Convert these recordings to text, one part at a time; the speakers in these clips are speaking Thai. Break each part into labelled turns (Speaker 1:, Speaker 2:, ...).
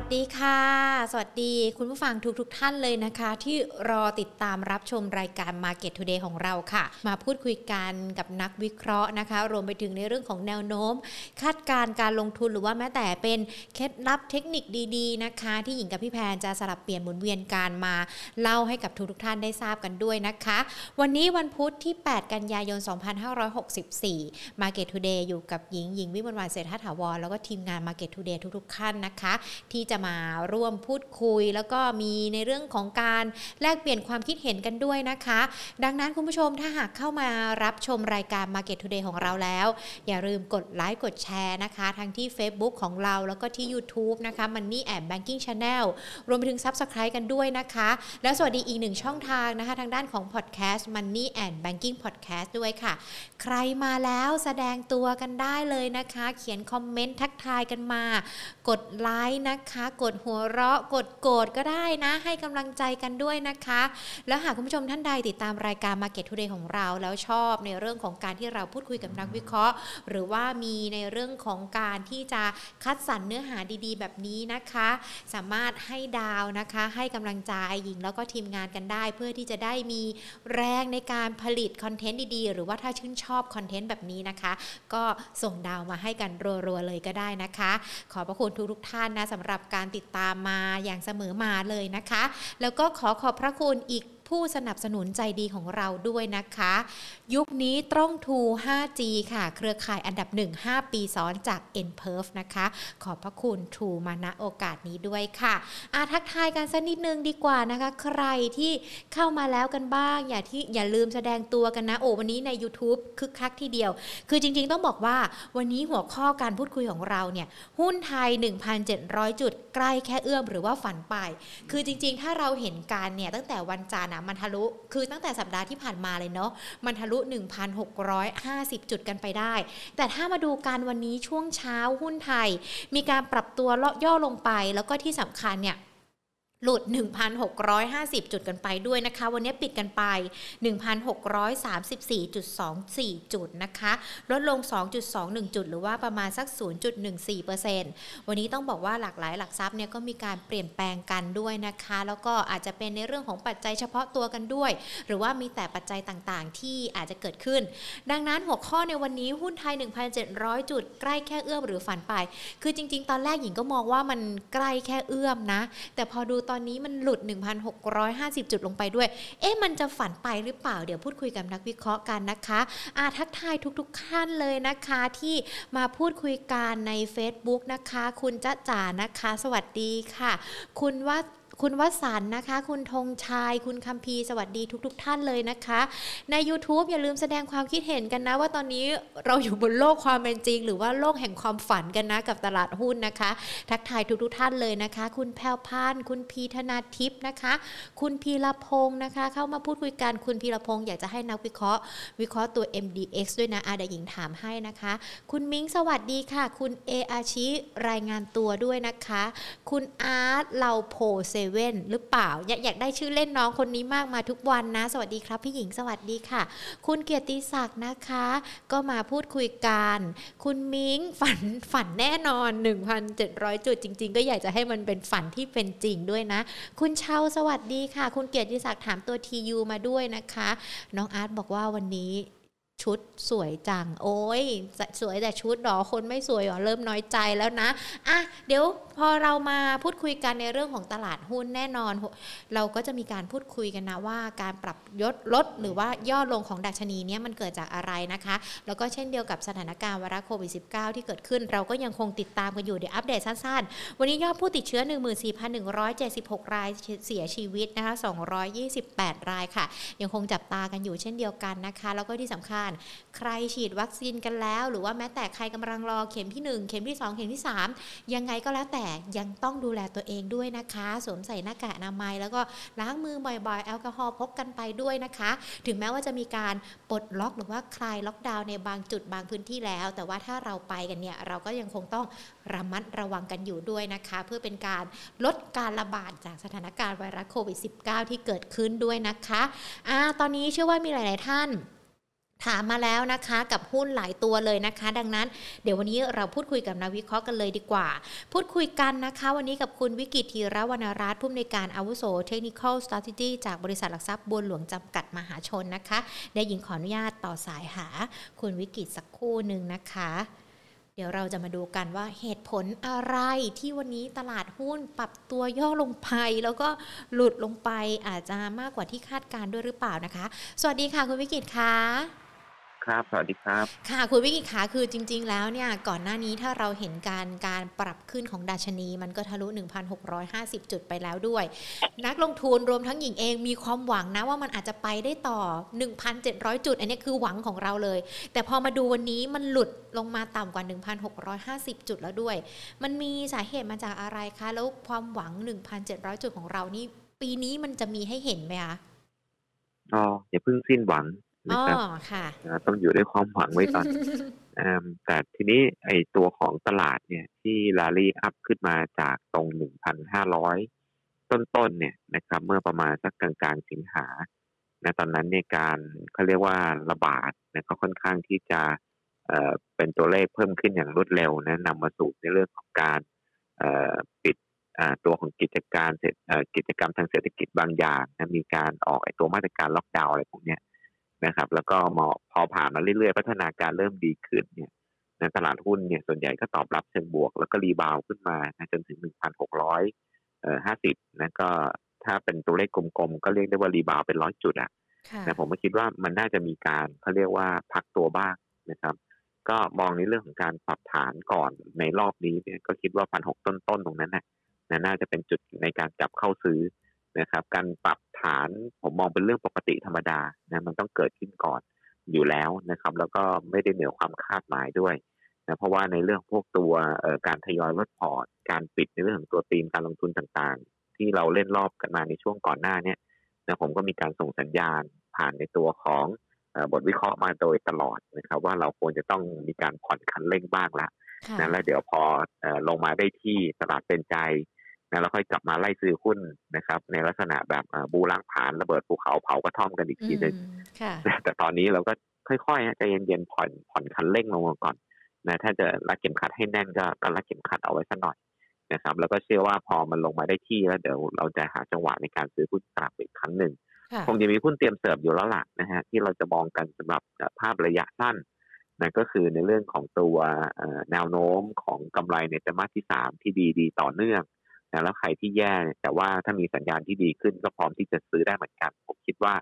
Speaker 1: วัสดีค่ะ สวัสดีคุณผู้ฟังทุกๆทท่านเลยนะคะ ที่รอติดตามรับชมรายการ Market Today ของเราค่ะ มาพูดคุยกันกับนักวิเคราะห์นะคะ รวมไปถึงในเรื่องของแนวโน้ม คาดการณ์การลงทุนหรือว่าแม้แต่เป็นเคล็ดลับเทคนิคดีๆนะคะ ที่หญิงกับพี่แพนจะสลับเปลี่ยนหมุนเวียนการมาเล่าให้กับทุกๆทท่านได้ทราบกันด้วยนะคะ วันนี้วันพุธที่ 8 กันยายน 2564 Market Today อยู่กับหญิงหญิงวิมลวันเศรษฐถาวรแล้วก็ทีมงาน Market Today ทุกๆท่านนะคะที่จะมาร่วมพูดคุย แล้วก็มีในเรื่องของการแลกเปลี่ยนความคิดเห็นกันด้วยนะคะ ดังนั้นคุณผู้ชมถ้าหากเข้ามารับชมรายการ Market Today ของเราแล้ว อย่าลืมกดไลค์กดแชร์นะคะทั้งที่ Facebook ของเราแล้วก็ที่ YouTube นะคะ Money and Banking Channel รวมไปถึง Subscribe กันด้วยนะคะ แล้วสวัสดีอีกหนึ่งช่องทางนะคะ ทางด้านของ Podcast Money and Banking Podcast ด้วยค่ะ ใครมาแล้วแสดงตัวกันได้เลยนะคะ เขียนคอมเมนต์ทักทายกันมา กดไลค์นะคะกดหัวเราะ กดโกรธก็ได้นะ ให้กำลังใจกันด้วยนะคะ แล้วหากคุณผู้ชมท่านใดติดตามรายการ Market Today ของเรา แล้วชอบในเรื่องของการที่เราพูดคุยกับนักวิเคราะห์ หรือว่ามีในเรื่องของการที่จะคัดสรรเนื้อหาดีๆ แบบนี้นะคะ สามารถให้ดาวนะคะ ให้กำลังใจหญิงแล้วก็ทีมงานกันได้ เพื่อที่จะได้มีแรงในการผลิตคอนเทนต์ดีๆ หรือว่าถ้าชื่นชอบคอนเทนต์แบบนี้นะคะ ก็ส่งดาวมาให้กันรัวๆเลยก็ได้นะคะ ขอบพระคุณทุกๆท่านนะสำหรับการติดตามมาอย่างเสมอมาเลยนะคะ แล้วก็ขอขอบพระคุณอีก ผู้สนับสนุนใจดีของเราด้วยนะคะ ยุคนี้ต้องทู 5G ค่ะ เครือข่ายอันดับ 1 5 ปีซ้อนจาก n p e r f นะคะ ขอบพระคุณทูมาณโอกาสนี้ด้วยค่ะอาทักทายกันสักนิดนึงดีกว่านะคะ ใครที่เข้ามาแล้วกันบ้าง อย่าที่อย่าลืมแสดงตัวกันนะ โอ้วันนี้ใน YouTube คึกคักทีเดียว คือจริงๆต้องบอกว่าวันนี้หัวข้อการพูดคุยของเราเนี่ย หุ้นไทย 1,700 จุด ใกล้แค่เอื้อมหรือว่าฝันไป คือจริงๆ ถ้าเราเห็นการเนี่ยตั้งแต่วันจันทร์มันทะลุคือตั้งแต่สัปดาห์ที่ผ่านมาเลยเนาะมันทะลุ 1,650 จุดกันไปได้ แต่ถ้ามาดูการวันนี้ช่วงเช้าหุ้นไทย มีการปรับตัวเลาะย่อลงไป แล้วก็ที่สำคัญเนี่ย หลุด 1,650 จุดกันไปด้วยนะคะ วันนี้ปิดกันไป 1,634.24 จุดนะคะ ลดลง 2.21 จุด หรือว่าประมาณสัก 0.14%วันนี้ต้องบอกว่าหลากหลายหลักทรัพย์เนี่ยก็มีการเปลี่ยนแปลงกันด้วยนะคะ แล้วก็อาจจะเป็นในเรื่องของปัจจัยเฉพาะตัวกันด้วย หรือว่ามีแต่ปัจจัยต่างๆ ที่อาจจะเกิดขึ้น ดังนั้นหัวข้อในวันนี้หุ้นไทย 1,700 จุด ใกล้แค่เอื้อมหรือฝันไป คือจริง ๆ ตอนแรกหญิงก็มองว่ามันใกล้แค่เอื้อมนะ แต่พอดูตอนนี้มันหลุด 1,650 จุดลงไปด้วย เอ๊ะมันจะฝันไปหรือเปล่า เดี๋ยวพูดคุยกับนักวิเคราะห์กันนะคะอาทักทายทุก ๆ ท่านเลยนะคะที่มาพูดคุยกันใน Facebook นะคะ คุณจ้าจ๋านะคะ สวัสดีค่ะ คุณว่า คุณวสันนะคะ คุณธงชัยคุณคัมพีสวัสดีทุกๆทท่านเลยนะคะ ใน YouTube อย่าลืมแสดงความคิดเห็นกันนะ ว่าตอนนี้เราอยู่บนโลกความเป็นจริง หรือว่าโลกแห่งความฝันกันนะกับตลาดหุ้นนะคะ ทักทายทุกๆท่านเลยนะคะ คุณแพลวพาน คุณพีธนาทิพย์นะคะ คุณพีรพงศ์นะคะ เข้ามาพูดคุยกันคุณพีรพงศ์อยากจะให้นักวิเคราะห์ วิเคราะห์ตัว MDX ด้วยนะอาเดี๋ยวหญิงถามให้นะคะ คุณมิ้งสวัสดีค่ะ คุณเออาชิรายงานตัวด้วยนะคะ คุณอาร์ตเราโพเซเว่นหรือเปล่าอยากอยากได้ชื่อเล่นน้องคนนี้มากมาทุกวันนะ สวัสดีครับพี่หญิงสวัสดีค่ะ คุณเกียรติศักดิ์นะคะ ก็มาพูดคุยกัน คุณมิงฝันฝันแน่นอน 1,700 จุดจริง ๆ ก็อยากจะให้มันเป็นฝันที่เป็นจริงด้วยนะ คุณเชาสวัสดีค่ะ คุณเกียรติศักดิ์ถามตัวทียูมาด้วยนะคะ น้องอาร์ตบอกว่าวันนี้ชุดสวยจัง โอ้ย สวยแต่ชุดหรอ คนไม่สวยหรอ เริ่มน้อยใจแล้วนะ อะ เดี๋ยว พอเรามาพูดคุยกันในเรื่องของตลาดหุ้นแน่นอน เราก็จะมีการพูดคุยกันนะว่า การปรับยศลดหรือว่าย่อลงของดัชนีเนี้มันเกิดจากอะไรนะคะ แล้วก็เช่นเดียวกับสถานการณ์วรัสโควิด -19 ที่เกิดขึ้น เราก็ยังคงติดตามกันอยู่เดี๋ยวอัปเดตสั้นๆ วันนี้ยอดผู้ติดเชื้อ 14,176 รายเสียชีวิตนะคะ228 รายค่ะ ยังคงจับตากันอยู่เช่นเดียวกันนะคะ แล้วก็ที่สำคัญใครฉีดวัคซีนกันแล้ว หรือว่าแม้แต่ใครกำลังรอเข็มที่ 1 เข็มที่ 2 เข็มที่ 3 ยังไงก็แล้วแต่ยังต้องดูแลตัวเองด้วยนะคะ สวมใส่หน้ากากอนามัย แล้วก็ล้างมือบ่อยๆ แอลกอฮอล์พกกันไปด้วยนะคะ ถึงแม้ว่าจะมีการปลดล็อกหรือว่าคลายล็อกดาวน์ในบางจุดบางพื้นที่แล้ว แต่ว่าถ้าเราไปกันเนี่ยเราก็ยังคงต้องระมัดระวังกันอยู่ด้วยนะคะ เพื่อเป็นการลดการระบาดจากสถานการณ์ไวรัสโควิด -19 ที่เกิดขึ้นด้วยนะคะอ่าตอนนี้เชื่อว่ามีหลาย ๆ ท่าน ถามมาแล้วนะคะกับหุ้นหลายตัวเลยนะคะ ดังนั้นเดี๋ยววันนี้เราพูดคุยกับนักวิเคราะห์กันเลยดีกว่า พูดคุยกันนะคะ วันนี้กับคุณวิกิตธีรวรรณรัตน์ผู้อำนวยการอาวุโส Technical Strategy จากบริษัทหลักทรัพย์บัวหลวงจำกัดมหาชนนะคะได้ยิงขออนุญาตต่อสายหา คุณวิกิตสักคู่หนึ่งนะคะ เดี๋ยวเราจะมาดูกันว่าเหตุผลอะไรที่วันนี้ตลาดหุ้นปรับตัวย่อลงไปแล้วก็หลุดลงไปอาจจะมากกว่าที่คาดการด้วยหรือเปล่านะคะ สวัสดีค่ะคุณวิกิตค่ะ
Speaker 2: ครับ สวัสดีครับ
Speaker 1: ค่ะ คุณวิกิขาคือจริง ๆ แล้วเนี่ยก่อนหน้านี้ถ้าเราเห็นการการปรับขึ้นของดัชนีมันก็ทะลุ 1,650 จุดไปแล้วด้วย นักลงทุนรวมทั้งหญิงเองมีความหวังนะว่ามันอาจจะไปได้ต่อ 1,700 จุด อันนี้คือหวังของเราเลย แต่พอมาดูวันนี้มันหลุดลงมาต่ำกว่า 1,650 จุดแล้วด้วย มันมีสาเหตุมาจากอะไรคะ แล้วความหวัง 1,700 จุดของเรานี่ปีนี้มันจะมีให้เห็นไหมคะ
Speaker 2: อ๋ออย่าเพิ่งสิ้นหวัง นะครับต้องอยู่ด้วยความหวังไว้ก่อนแต่ทีนี้ไอ้ตัวของตลาดเนี่ยที่ลาลี่อัพขึ้นมาจากตรง 1,500 ต้นๆเนี่ยนะครับเมื่อประมาณสักกลางๆสิงหานะตอนนั้นในการเขาเรียกว่าระบาดนะก็ค่อนข้างที่จะเอ่อเป็นตัวเลขเพิ่มขึ้นอย่างรวดเร็วนะนำมาสู่ในเรื่องของการเอ่อปิดตัวของกิจการเสร็จกิจกรรมทางเศรษฐกิจบางอย่างนะมีการออกไอ้ตัวมาตรการล็อกดาวน์อะไรพวกนี้ นะครับ แล้วก็มอพอผ่านมาเรื่อยๆ พัฒนาการเริ่มดีขึ้นเนี่ยนตลาดหุ้นเนี่ยส่วนใหญ่ก็ตอบรับเชิงบวก แล้วก็รีบาวขึ้นมาจนถึง 1,600เอ่อ50นะก็ถ้าเป็นตัวเลขกลมๆ ก็เรียกได้ว่ารีบาวเป็นร้อยจุดอะนะผมก็คิดว่ามันน่าจะมีการเขาเรียกว่าพักตัวบ้างนะครับ ก็มองในเรื่องของการปรับฐานก่อนในรอบนี้เนี่ยก็คิดว่าพันหกต้นๆตรงนั้นนะน่าจะเป็นจุดในการจับเข้าซื้อ นะครับ การปรับฐานผมมองเป็นเรื่องปกติธรรมดานะมันต้องเกิดขึ้นก่อนอยู่แล้วนะครับ แล้วก็ไม่ได้เหนือความคาดหมายด้วยนะเพราะว่าในเรื่องพวกตัวการทยอยลดพอร์ตการปิดในเรื่องของตัวตีมการลงทุนต่างๆ ที่เราเล่นรอบกันมาในช่วงก่อนหน้านี้นะผมก็มีการส่งสัญญาณผ่านในตัวของบทวิเคราะห์มาโดยตลอดนะครับ ว่าเราควรจะต้องมีการผ่อนคันเร่งบ้างละนะแล้วเดี๋ยวพอลงมาได้ที่ตลาดเป็นใจ นะแล้วค่อยกลับมาไล่ซื้อหุ้นนะครับ ในลักษณะแบบบูล้างผานระเบิดภูเขาเผากระท่อมกันอีกทีหนึ่งแต่ตอนนี้เราก็ค่อยๆใจเย็นๆผ่อนผ่อนคันเร่งลงมาก่อนนะถ้าจะรัดเข็มขัดให้แน่นก็ก็รัดเข็มขัดเอาไว้สักหน่อยนะครับ แล้วก็เชื่อว่าพอมันลงมาได้ที่แล้วเดี๋ยวเราจะหาจังหวะในการซื้อหุ้นกลับอีกครั้งหนึ่งคงจะมีหุ้นเตรียมเสิร์ฟอยู่แล้วล่ะนะฮะที่เราจะมองกันสำหรับภาพระยะสั้นนะก็คือในเรื่องของตัวแนวโน้มของกำไรในไตรมาสที่สามที่ดีดีต่อเนื่อง นะแล้วใครที่แย่แต่ว่าถ้ามีสัญญาณที่ดีขึ้นก็พร้อมที่จะซื้อได้เหมือนกัน ผมคิดว่า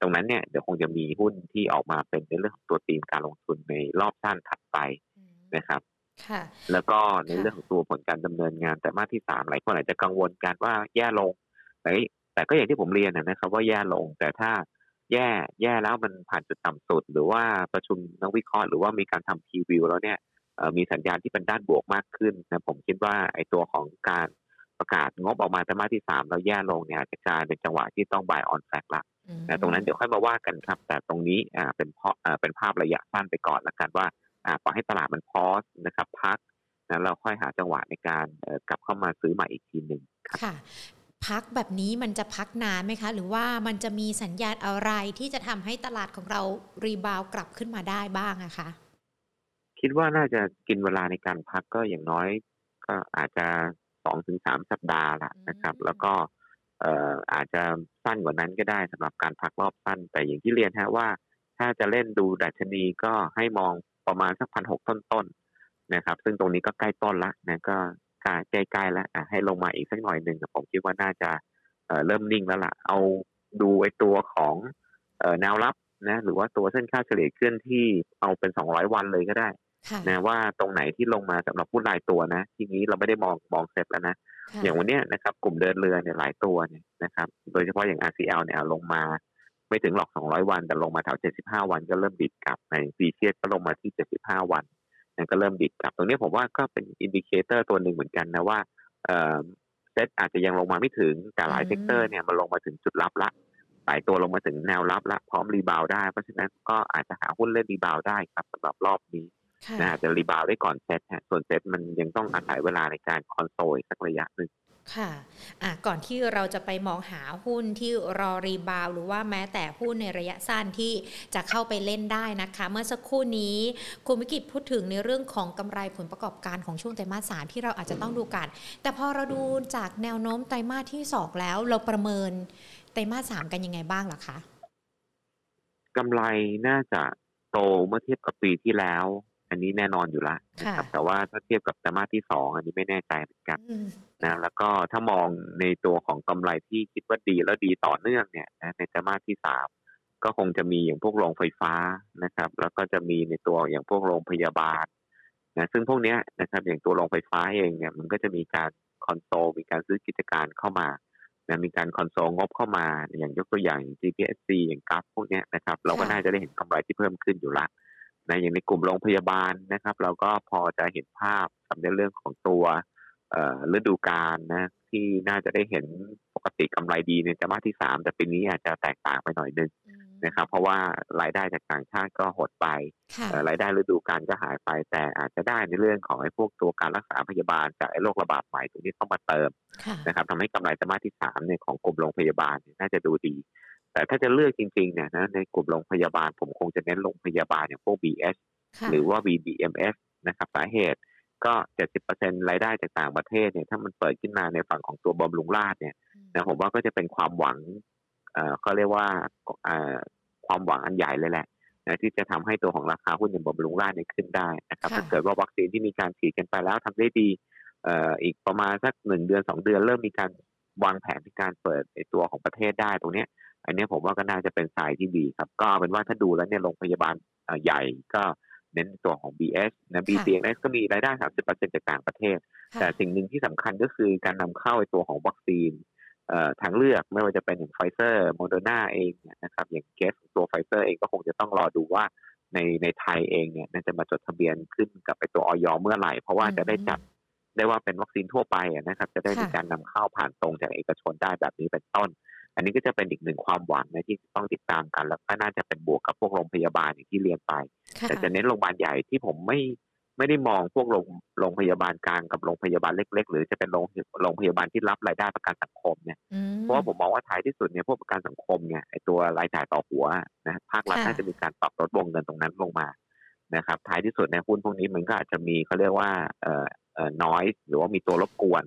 Speaker 2: ตรงนั้นเนี่ยเดี๋ยวคงจะมีหุ้นที่ออกมาเป็นในเรื่องของตัวตีมการลงทุนในรอบสั้นถัดไปนะครับแล้วก็ในเรื่องของตัวผลการดำเนินงานแต่มาที่สามหลายคนอาจจะกังวลกันว่าแย่ลงแต่แต่ก็อย่างที่ผมเรียนนะครับ ว่าแย่ลงแต่ถ้าแย่แย่แล้วมันผ่านจุดต่ำสุด หรือว่าประชุมนักวิเคราะห์หรือว่ามีการทำพรีวิวแล้วเนี่ยมีสัญญาณที่เป็นด้านบวกมากขึ้นนะผมคิดว่าไอ้ตัวของการ ประกาศงบออกมาแต่มาที่สามเราแย่ลงเนี่ยจะกลายเป็นจังหวะที่ต้องบายออนแฟกละแต่ตรงนั้นเดี๋ยวค่อยมาว่ากันครับ แต่ตรงนี้อ่าเป็นเพราะอ่าเป็นภาพระยะสั้นไปก่อนแล้วกันว่าอ่าปล่อยให้ตลาดมันพอสนะครับพักนะเราค่อยหาจังหวะในการกลับเข้ามาซื้อใหม่อีกทีหนึ่ง
Speaker 1: ค่ะพักแบบนี้มันจะพักนานไหมคะ หรือว่ามันจะมีสัญญาณอะไรที่จะทำให้ตลาดของเรารีบาวกลับขึ้นมาได้บ้างอะคะ
Speaker 2: คิดว่าน่าจะกินเวลาในการพักก็อย่างน้อย ก็อาจจะ สองถึงสามสัปดาห์ละนะครับ แล้วก็เอ่ออาจจะสั้นกว่านั้นก็ได้สำหรับการพักรอบสั้น แต่อย่างที่เรียนฮะว่า ถ้าจะเล่นดูดัชนีก็ให้มองประมาณสักพันหกต้นๆนะครับ ซึ่งตรงนี้ก็ใกล้ต้นละนะก็ใกล้ๆแล้วให้ลงมาอีกสักหน่อยหนึ่งผมคิดว่าน่าจะเริ่มนิ่งแล้วล่ะ เอาดูไอ้ตัวของแนวรับนะหรือว่าตัวเส้นค่าเฉลี่ยเคลื่อนที่เอาเป็นสองร้อยวันเลยก็ได้ นะว่าตรงไหนที่ลงมาสำหรับผู้รายตัวนะ ทีนี้เราไม่ได้มองมองเซ็ตแล้วนะอย่างวันนี้นะครับกลุ่มเดินเรือเนี่ยหลายตัวเนี่ยนะครับ โดยเฉพาะอย่าง RCL เนี่ยลงมาไม่ถึงหรอก 200 วัน แต่ลงมาแถว 75 วันก็เริ่มดีดกลับในซีเซียก็ลงมาที่ 75 วันนั่นก็เริ่มดีดกลับ ตรงนี้ผมว่าก็เป็น indicator ตัวหนึ่งเหมือนกันนะว่าเซตอาจจะยังลงมาไม่ถึงแต่หลาย sector เนี่ยมันลงมาถึงจุดรับละหลายตัวลงมาถึงแนวรับละพร้อม rebound ได้ เพราะฉะนั้นก็อาจจะหาหุ้นเล่น rebound ได้ครับสำหรับรอบนี้ นะจะ rebound ได้ก่อนเซตฮะส่วนเซตมันยังต้องอาศัยเวลาในการคอนโซลสักระยะหนึ่ง
Speaker 1: ค่ะอะก่อนที่เราจะไปมองหาหุ้นที่รอ rebound หรือว่าแม้แต่หุ้นในระยะสั้นที่จะเข้าไปเล่นได้นะคะ เมื่อสักครู่นี้คุณวิกิตพูดถึงในเรื่องของกำไรผลประกอบการของช่วงไตรมาสสามที่เราอาจจะต้องดูกัน แต่พอเราดูจากแนวโน้มไตรมาสที่สองแล้วเราประเมินไตรมาสสามกันยังไงบ้างล่ะคะ
Speaker 2: กำไรน่าจะโตเมื่อเทียบกับปีที่แล้ว อันนี้แน่นอนอยู่ละนะครับแต่ว่าถ้าเทียบกับไตรมาสที่สองอันนี้ไม่แน่ใจเหมือนกันนะแล้วก็ถ้ามองในตัวของกำไรที่คิดว่าดีแล้วดีต่อเนื่องเนี่ยในไตรมาสที่สามก็คงจะมีอย่างพวกโรงไฟฟ้านะครับ แล้วก็จะมีในตัวอย่างพวกโรงพยาบาลนะซึ่งพวกนี้นะครับอย่างตัวโรงไฟฟ้าเองเนี่ยมันก็จะมีการคอนโซลมีการซื้อกิจการเข้ามานะมีการคอนโซลงบเข้ามาอย่างยกตัวอย่าง GPSC อย่างกราฟพวกนี้นะครับ เราก็น่าจะได้เห็นกำไรที่เพิ่มขึ้นอยู่ละ นะอย่างในกลุ่มโรงพยาบาลนะครับ เราก็พอจะเห็นภาพสำในเรื่องของตัวฤดูกาลนะที่น่าจะได้เห็นปกติกำไรดีในไตรมาสที่สามแต่ปีนี้อาจจะแตกต่างไปหน่อยนึงนะครับ เพราะว่ารายได้จากต่างชาติก็หดไปรายได้ฤดูกาลก็หายไป แต่อาจจะได้ในเรื่องของไอ้พวกตัวการรักษาพยาบาลจากไอ้โรคระบาดใหม่ตรงนี้เข้ามาเติมนะครับทำให้กำไรไตรมาสที่สามเนี่ยของกลุ่มโรงพยาบาลน่าจะดูดี แต่ถ้าจะเลือกจริงๆเนี่ยนะในกลุ่มโรงพยาบาล ผมคงจะเน้นโรงพยาบาลอย่างพวก BS หรือว่า BDMs นะครับสาเหตุก็เจ็ดสิบเปอร์เซ็นรายได้จากต่างประเทศเนี่ยถ้ามันเปิดขึ้นมาในฝั่งของตัวบำรุงราชเนี่ยนะผมว่าก็จะเป็นความหวังเอ่อเขาเรียกว่าเอ่อความหวังอันใหญ่เลยแหละนะที่จะทำให้ตัวของราคาหุ้นอย่างบำรุงราชเนี่ยขึ้นได้นะครับถ้าเกิดว่าวัคซีนที่มีการฉีดกันไปแล้วทำได้ดีเอ่ออีกประมาณสักหนึ่งเดือนสองเดือน เริ่มมีการวางแผนในการเปิดในตัวของประเทศได้ตรงนี้ อันนี้ผมว่าก็น่าจะเป็นสายที่ดีครับ ก็เป็นว่าถ้าดูแล้วเนี่ยโรงพยาบาลใหญ่ก็เน้นตัวของ BH นะ BCNS ก็มีรายได้ 30%จากต่างประเทศ แต่สิ่งหนึ่งที่สำคัญก็คือการนำเข้าตัวของวัคซีนทางเลือกไม่ว่าจะเป็นอย่างไฟเซอร์โมเดอร์นาเองนะครับ อย่างเกสตัวไฟเซอร์เองก็คงจะต้องรอดูว่าในในไทยเองเนี่ยน่าจะมาจดทะเบียนขึ้นกับไปตัวอยเมื่อไหร่ เพราะว่าจะได้จัดได้ว่าเป็นวัคซีนทั่วไปนะครับ จะได้มีการนำเข้าผ่านตรงจากเอกชนได้แบบนี้เป็นต้น อันนี้ก็จะเป็นอีกหนึ่งความหวังนะที่ต้องติดตามกัน แล้วก็น่าจะเป็นบวกกับพวกโรงพยาบาลอย่างที่เรียนไป แต่จะเน้นโรงพยาบาลใหญ่ที่ผมไม่ไม่ได้มองพวกโรงโรงพยาบาลกลางกับโรงพยาบาลเล็ก ๆ หรือจะเป็นโรงโรงพยาบาลที่รับรายได้ประกันสังคมเนี่ยเพราะว่าผมมองว่าท้ายที่สุดเนี่ยพวกประกันสังคมเนี่ยไอตัวรายจ่ายต่อหัวนะภาครัฐน่าจะมีการปรับลดวงเงินตรงนั้นลงมานะครับท้ายที่สุดในหุ้นพวกนี้มันก็อาจจะมีเขาเรียกว่าเอ่อเอ่อน้อยหรือว่ามีตัวรบกวน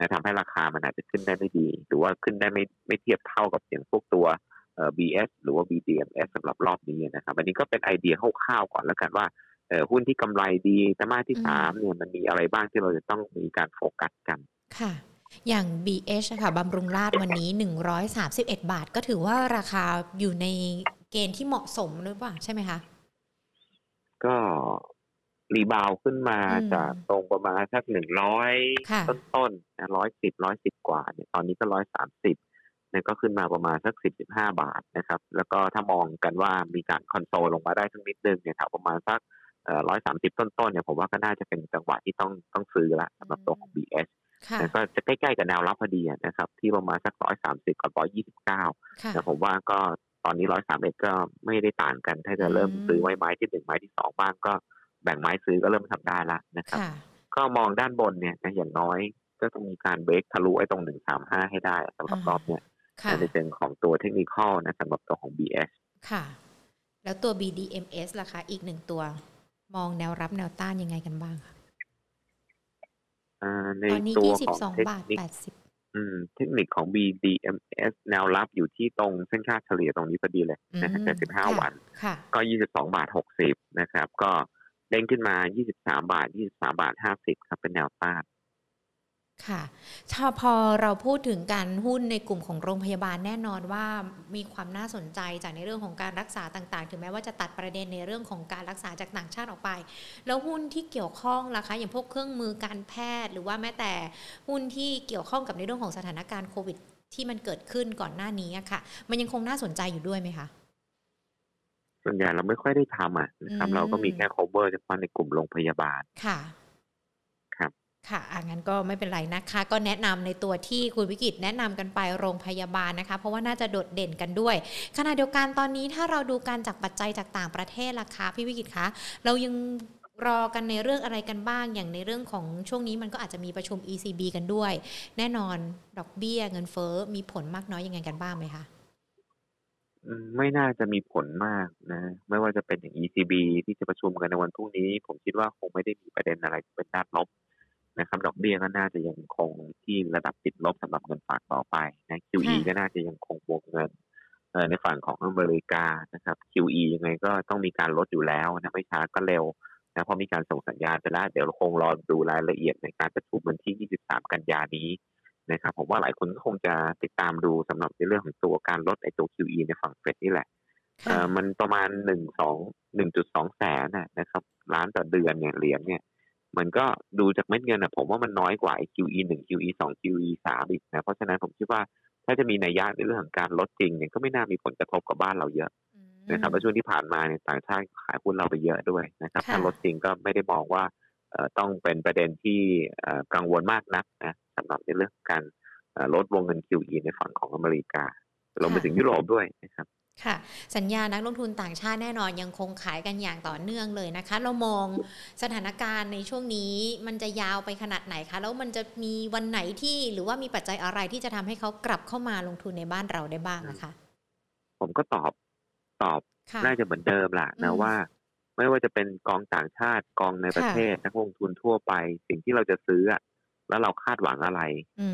Speaker 2: นะทำให้ราคามันอาจจะขึ้นได้ไม่ดี หรือว่าขึ้นได้ไม่ไม่เทียบเท่ากับอย่างพวกตัวเอ่อ BS หรือว่า BDMs สำหรับรอบนี้นะครับอันนี้ก็เป็นไอเดียคร่าวๆก่อนแล้วกันว่าเออหุ้นที่กำไรดีไตรมาสที่สามเนี่ยมันมีอะไรบ้างที่เราจะต้องมีการโฟกัสกัน
Speaker 1: ค่ะอย่าง BH ค่ะบำรุงราชวันนี้ 131 บาท ก็ถือว่าราคาอยู่ในเกณฑ์ที่เหมาะสมหรือเปล่าใช่ไหมคะ
Speaker 2: ก็ รีบาวขึ้นมาจากตรงประมาณสักหนึ่งร้อยต้นต้นนะร้อยสิบร้อยสิบกว่าเนี่ยตอนนี้ก็ร้อยสามสิบเนี่ยก็ขึ้นมาประมาณสักสิบสิบห้าบาทนะครับ แล้วก็ถ้ามองกันว่ามีการคอนโซลลงมาได้ทั้งนิดนึงเนี่ยแถวประมาณสักร้อยสามสิบต้นๆเนี่ยผมว่าก็น่าจะเป็นจังหวะที่ต้องต้องซื้อละสำหรับตัวของ BS แล้วก็จะใกล้ๆกับแนวรับพอดีนะครับ ที่ประมาณสักร้อยสามสิบกับร้อยยี่สิบเก้าแต่ผมว่าก็ตอนนี้ร้อยสามเอ็ดก็ไม่ได้ต่างกัน ถ้าจะเริ่มซื้อไว้ไม้ที่หนึ่งไม้ที่สองบ้างก็ แบ่งไม้ซื้อก็เริ่มทำได้ละนะครับ ก็มองด้านบนเนี่ยนะอย่างน้อยก็ต้องมีการเบรกทะลุไอ้ตรงหนึ่งสามห้าให้ได้สำหรับรอบเนี่ยในเชิงของตัวเทคนิคนะสำหรับตัวของ BS
Speaker 1: ค่ะ แล้วตัว BDMs ล่ะคะ อีกหนึ่งตัว มองแนวรับแนวต้านยังไงกันบ้างคะ
Speaker 2: ในตัวของเทคนิคเทคนิคของ BDMs แนวรับอยู่ที่ตรงเส้นค่าเฉลี่ยตรงนี้พอดีเลยนะฮะแค่สิบห้าวัน ก็ยี่สิบสองบาทหกสิบนะครับ ก็ เด้งขึ้นมายี่สิบาทยี่สิบาทห้าสิบครับ เป็นแนวต้าน
Speaker 1: ค่ะถ้าพอเราพูดถึงการหุ้นในกลุ่มของโรงพยาบาลแน่นอนว่ามีความน่าสนใจจากในเรื่องของการรักษาต่างๆ ถึงแม้ว่าจะตัดประเด็นในเรื่องของการรักษาจากต่างชาติออกไป แล้วหุ้นที่เกี่ยวข้องล่ะคะ อย่างพวกเครื่องมือการแพทย์ หรือว่าแม้แต่หุ้นที่เกี่ยวข้องกับในเรื่องของสถานการณ์โควิด ที่มันเกิดขึ้นก่อนหน้านี้ค่ะ มันยังคงน่าสนใจอยู่ด้วยไหมคะ
Speaker 2: ส่วนใหญ่เราไม่ค่อยได้ทำอะนะครับ เราก็มีแค่ cover เฉพาะในกลุ่มโรงพยาบาล
Speaker 1: ค่ะค่ะอ่างั้นก็ไม่เป็นไรนะคะ ก็แนะนำในตัวที่คุณวิกิตแนะนำกันไปโรงพยาบาลนะคะ เพราะว่าน่าจะโดดเด่นกันด้วย ขณะเดียวกันตอนนี้ถ้าเราดูการจากปัจจัยจากต่างประเทศล่ะคะพี่วิกิตคะเรายังรอกันในเรื่องอะไรกันบ้างอย่างในเรื่องของช่วงนี้มันก็อาจจะมีประชุม ECB กันด้วย แน่นอนดอกเบี้ยเงินเฟ้อมีผลมากน้อยยังไงกันบ้างไหมคะ
Speaker 2: ไม่น่าจะมีผลมากนะ ไม่ว่าจะเป็นอย่าง ECB ที่จะประชุมกันในวันพรุ่งนี้ ผมคิดว่าคงไม่ได้มีประเด็นอะไรเป็นด้านลบนะครับ ดอกเบี้ยก็น่าจะยังคงที่ระดับติดลบสำหรับเงินฝากต่อไปนะ QE ก็น่าจะยังคงบวกเงินในฝั่งของอเมริกานะครับ QE ยังไงก็ต้องมีการลดอยู่แล้วนะไม่ช้าก็เร็วนะพอมีการส่งสัญญาณไปแล้ว เดี๋ยวเราคงรอดูรายละเอียดในการประชุมวันที่ 23 กันยานี้ นะครับผมว่าหลายคนก็คงจะติดตามดูสำหรับในเรื่องของตัวการลดไอตัว QE ในฝั่งเฟดนี่แหละเออมันประมาณหนึ่งสองหนึ่งจุดสองแสนนะครับล้านต่อเดือนเนี่ยเหรียญเนี่ย มันก็ดูจากเม็ดเงินอะผมว่ามันน้อยกว่า QE หนึ่ง QE สอง QE สามอีกนะเพราะฉะนั้นผมคิดว่าถ้าจะมีนัยยะในเรื่องของการลดจริงเนี่ยก็ไม่น่ามีผลกระทบกับบ้านเราเยอะนะครับช่วงที่ผ่านมาเนี่ยต่างชาติขายหุ้นเราไปเยอะด้วยนะครับ ถ้าลดจริงก็ไม่ได้มองว่า ต้องเป็นประเด็นที่กังวลมากนักนะสำหรับในเรื่องการลดวงเงิน QE ในฝั่งของอเมริการวมไปถึงยุโรปด้วยนะครับ
Speaker 1: ค่ะ สัญญานักลงทุนต่างชาติแน่นอนยังคงขายกันอย่างต่อเนื่องเลยนะคะ เรามองสถานการณ์ในช่วงนี้มันจะยาวไปขนาดไหนคะ แล้วมันจะมีวันไหนที่หรือว่ามีปัจจัยอะไรที่จะทำให้เขากลับเข้ามาลงทุนในบ้านเราได้บ้างนะคะ
Speaker 2: ผมก็ตอบตอบน่าจะเหมือนเดิมแหละนะว่า ไม่ว่าจะเป็นกองต่างชาติกองในประเทศนักลงทุนทั่วไป สิ่งที่เราจะซื้อแล้วเราคาดหวังอะไร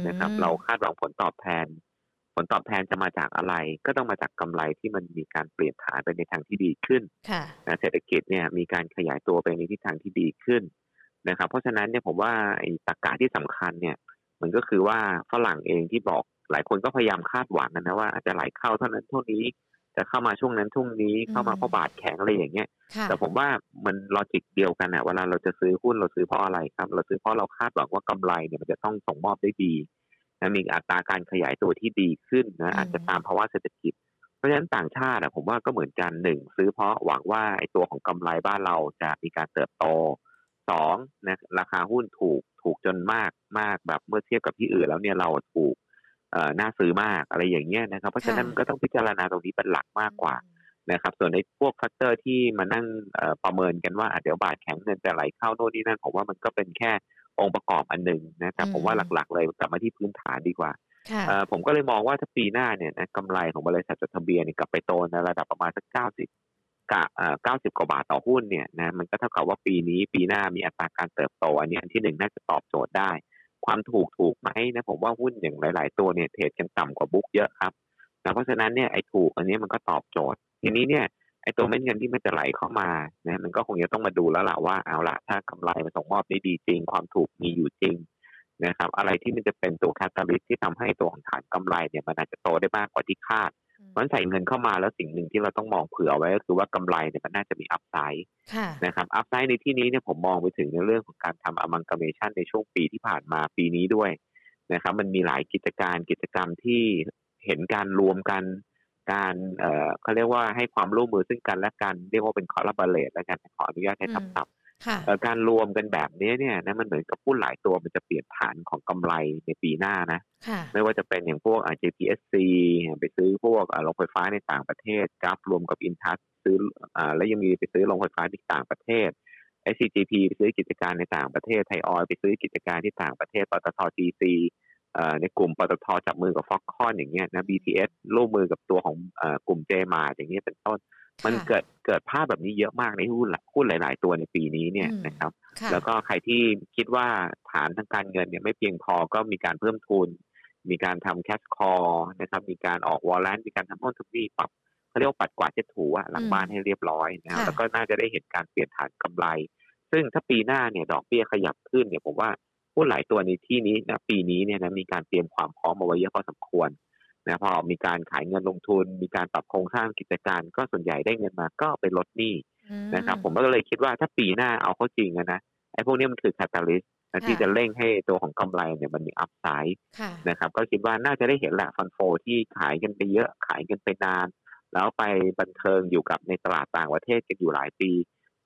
Speaker 2: นะครับ เราคาดหวังผลตอบแทน ผลตอบแทนจะมาจากอะไร ก็ต้องมาจากกำไรที่มันมีการเปลี่ยนฐานไปในทางที่ดีขึ้นเศรษฐกิจเนี่ยมีการขยายตัวไปในทิศทางที่ดีขึ้นนะครับ เพราะฉะนั้นเนี่ยผมว่าไอ้ตรกกะที่สำคัญเนี่ย มันก็คือว่าฝรั่งเองที่บอกหลายคนก็พยายามคาดหวังนะว่าอาจจะไหลเข้าเท่านั้นเท่านี้ จะเข้ามาช่วงนั้นช่วงนี้เข้ามาเพราะบาทแข็งอะไรอย่างเงี้ยแต่ผมว่ามันลอจิกเดียวกันอะเวลาเราจะซื้อหุ้นเราซื้อเพราะอะไรครับ เราซื้อเพราะเราคาดหวังว่ากำไรเนี่ยมันจะต้องส่งมอบได้ดีนะมีอัตราการขยายตัวที่ดีขึ้นนะอาจจะตามภาวะเศรษฐกิจ เพราะฉะนั้นต่างชาติอะผมว่าก็เหมือนกันหนึ่งซื้อเพราะหวังว่าไอ้ตัวของกำไรบ้านเราจะมีการเติบโตสองนะราคาหุ้นถูกถูกจนมากมากแบบเมื่อเทียบกับที่อื่นแล้วเนี่ยเราถูก น่าซื้อมากอะไรอย่างเงี้ยนะครับ เพราะฉะนั้นก็ต้องพิจารณาตรงนี้เป็นหลักมากกว่านะครับ ส่วนในพวก factor ที่มานั่งประเมินกันว่าเดี๋ยวบาทแข็งเงินจะไหลเข้าโน่นนี่นั่นผมว่ามันก็เป็นแค่องค์ประกอบอันหนึ่งนะแต่ผมว่าหลักๆ เลยกลับมาที่พื้นฐานดีกว่าผมก็เลยมองว่าถ้าปีหน้าเนี่ยนะกำไรของบริษัทจดทะเบียนกลับไปโตในระดับประมาณสักเก้าสิบกะเก้าสิบกว่าบาทต่อหุ้นเนี่ยนะมันก็เท่ากับว่าปีนี้ปีหน้ามีอัตราการเติบโตอันนี้อันที่หนึ่งน่าจะตอบโจทย์ได้ ความถูกถูกไหมนะผมว่าหุ้นอย่างหลาย ๆ ตัวเนี่ยเทรดกันต่ำกว่าบุ๊กเยอะครับนะเพราะฉะนั้นเนี่ยไอ้ถูกอันนี้มันก็ตอบโจทย์ ทีนี้เนี่ยไอ้ตัวเม็ดเงินที่มันจะไหลเข้ามานะมันก็คงจะต้องมาดูแล้วล่ะว่าเอาละถ้ากำไรมันส่งมอบได้ดีจริง ความถูกมีอยู่จริงนะครับ อะไรที่มันจะเป็นตัวแคตตาลิสที่ทำให้ตัวของฐานกำไรเนี่ยมันอาจจะโตได้มากกว่าที่คาด มันใส่เงินเข้ามาแล้วสิ่งหนึ่งที่เราต้องมองเผื่อไว้ก็คือว่ากำไรเนี่ยมันน่าจะมีอัพไซด์นะครับอัพไซด์ในที่นี้เนี่ยผมมองไปถึงในเรื่องของการทำอมังกาเมชันในช่วงปีที่ผ่านมาปีนี้ด้วยนะครับ มันมีหลายกิจการกิจกรรมที่เห็นการรวมกันการเอ่อเขาเรียกว่าให้ความร่วมมือซึ่งกันและกันเรียกว่าเป็นคอร์รับบเลตแล้วกันขออนุญาตให้ทับศัพท์ การรวมกันแบบนี้เนี่ยนะมันเหมือนกับหุ้นหลายตัวมันจะเปลี่ยนฐานของกำไรในปีหน้านะไม่ว่าจะเป็นอย่างพวก JPSC ไปซื้อพวกโรงไฟฟ้าในต่างประเทศกราฟรวมกับอินทัสซื้ออแล้วยังมีไปซื้อโรงไฟฟ้าที่ต่างประเทศ SCGP ไปซื้อกิจการในต่างประเทศไทยออยไปซื้อกิจการที่ต่างประเทศปตท GC ในกลุ่มปตทจับมือกับฟ็อกคอนอย่างเงี้ยนะ BTS ร่วมมือกับตัวของกลุ่มเจมาอย่างเงี้ยเป็นต้น มันเกิดเกิดภาพแบบนี้เยอะมากในหุ้นหุ้นหลาย ๆ ตัวในปีนี้เนี่ยนะครับ แล้วก็ใครที่คิดว่าฐานทางการเงินเนี่ยไม่เพียงพอก็มีการเพิ่มทุน มีการทำแคชคอร์นะครับ มีการออกวอลเลนมีการทำพ้นทุนที่ปรับเขาเรียกว่าปัดกวาดเช็ดถูหลังบ้านให้เรียบร้อยนะครับแล้วก็น่าจะได้เห็นการเปลี่ยนฐานกำไร ซึ่งถ้าปีหน้าเนี่ยดอกเบี้ยขยับขึ้นเนี่ยผมว่าหุ้นหลายตัวในที่นี้นะปีนี้เนี่ยนะมีการเตรียมความพร้อมมาไว้เยอะพอสมควร นะพอมีการขายเงินลงทุน มีการปรับโครงสร้างกิจการ ก็ส่วนใหญ่ได้เงินมาก็ไปลดหนี้นะครับ ผมก็เลยคิดว่าถ้าปีหน้าเอาเข้าจริงนะไอ้พวกนี้มันคือ catalyst ที่จะเร่งให้ตัวของกำไรเนี่ยมันมี upside นะครับ ก็คิดว่าน่าจะได้เห็นแหละ fund flow ที่ขายกันไปเยอะขายกันไปนาน แล้วไปบันเทิงอยู่กับในตลาดต่างประเทศกันอยู่หลายปี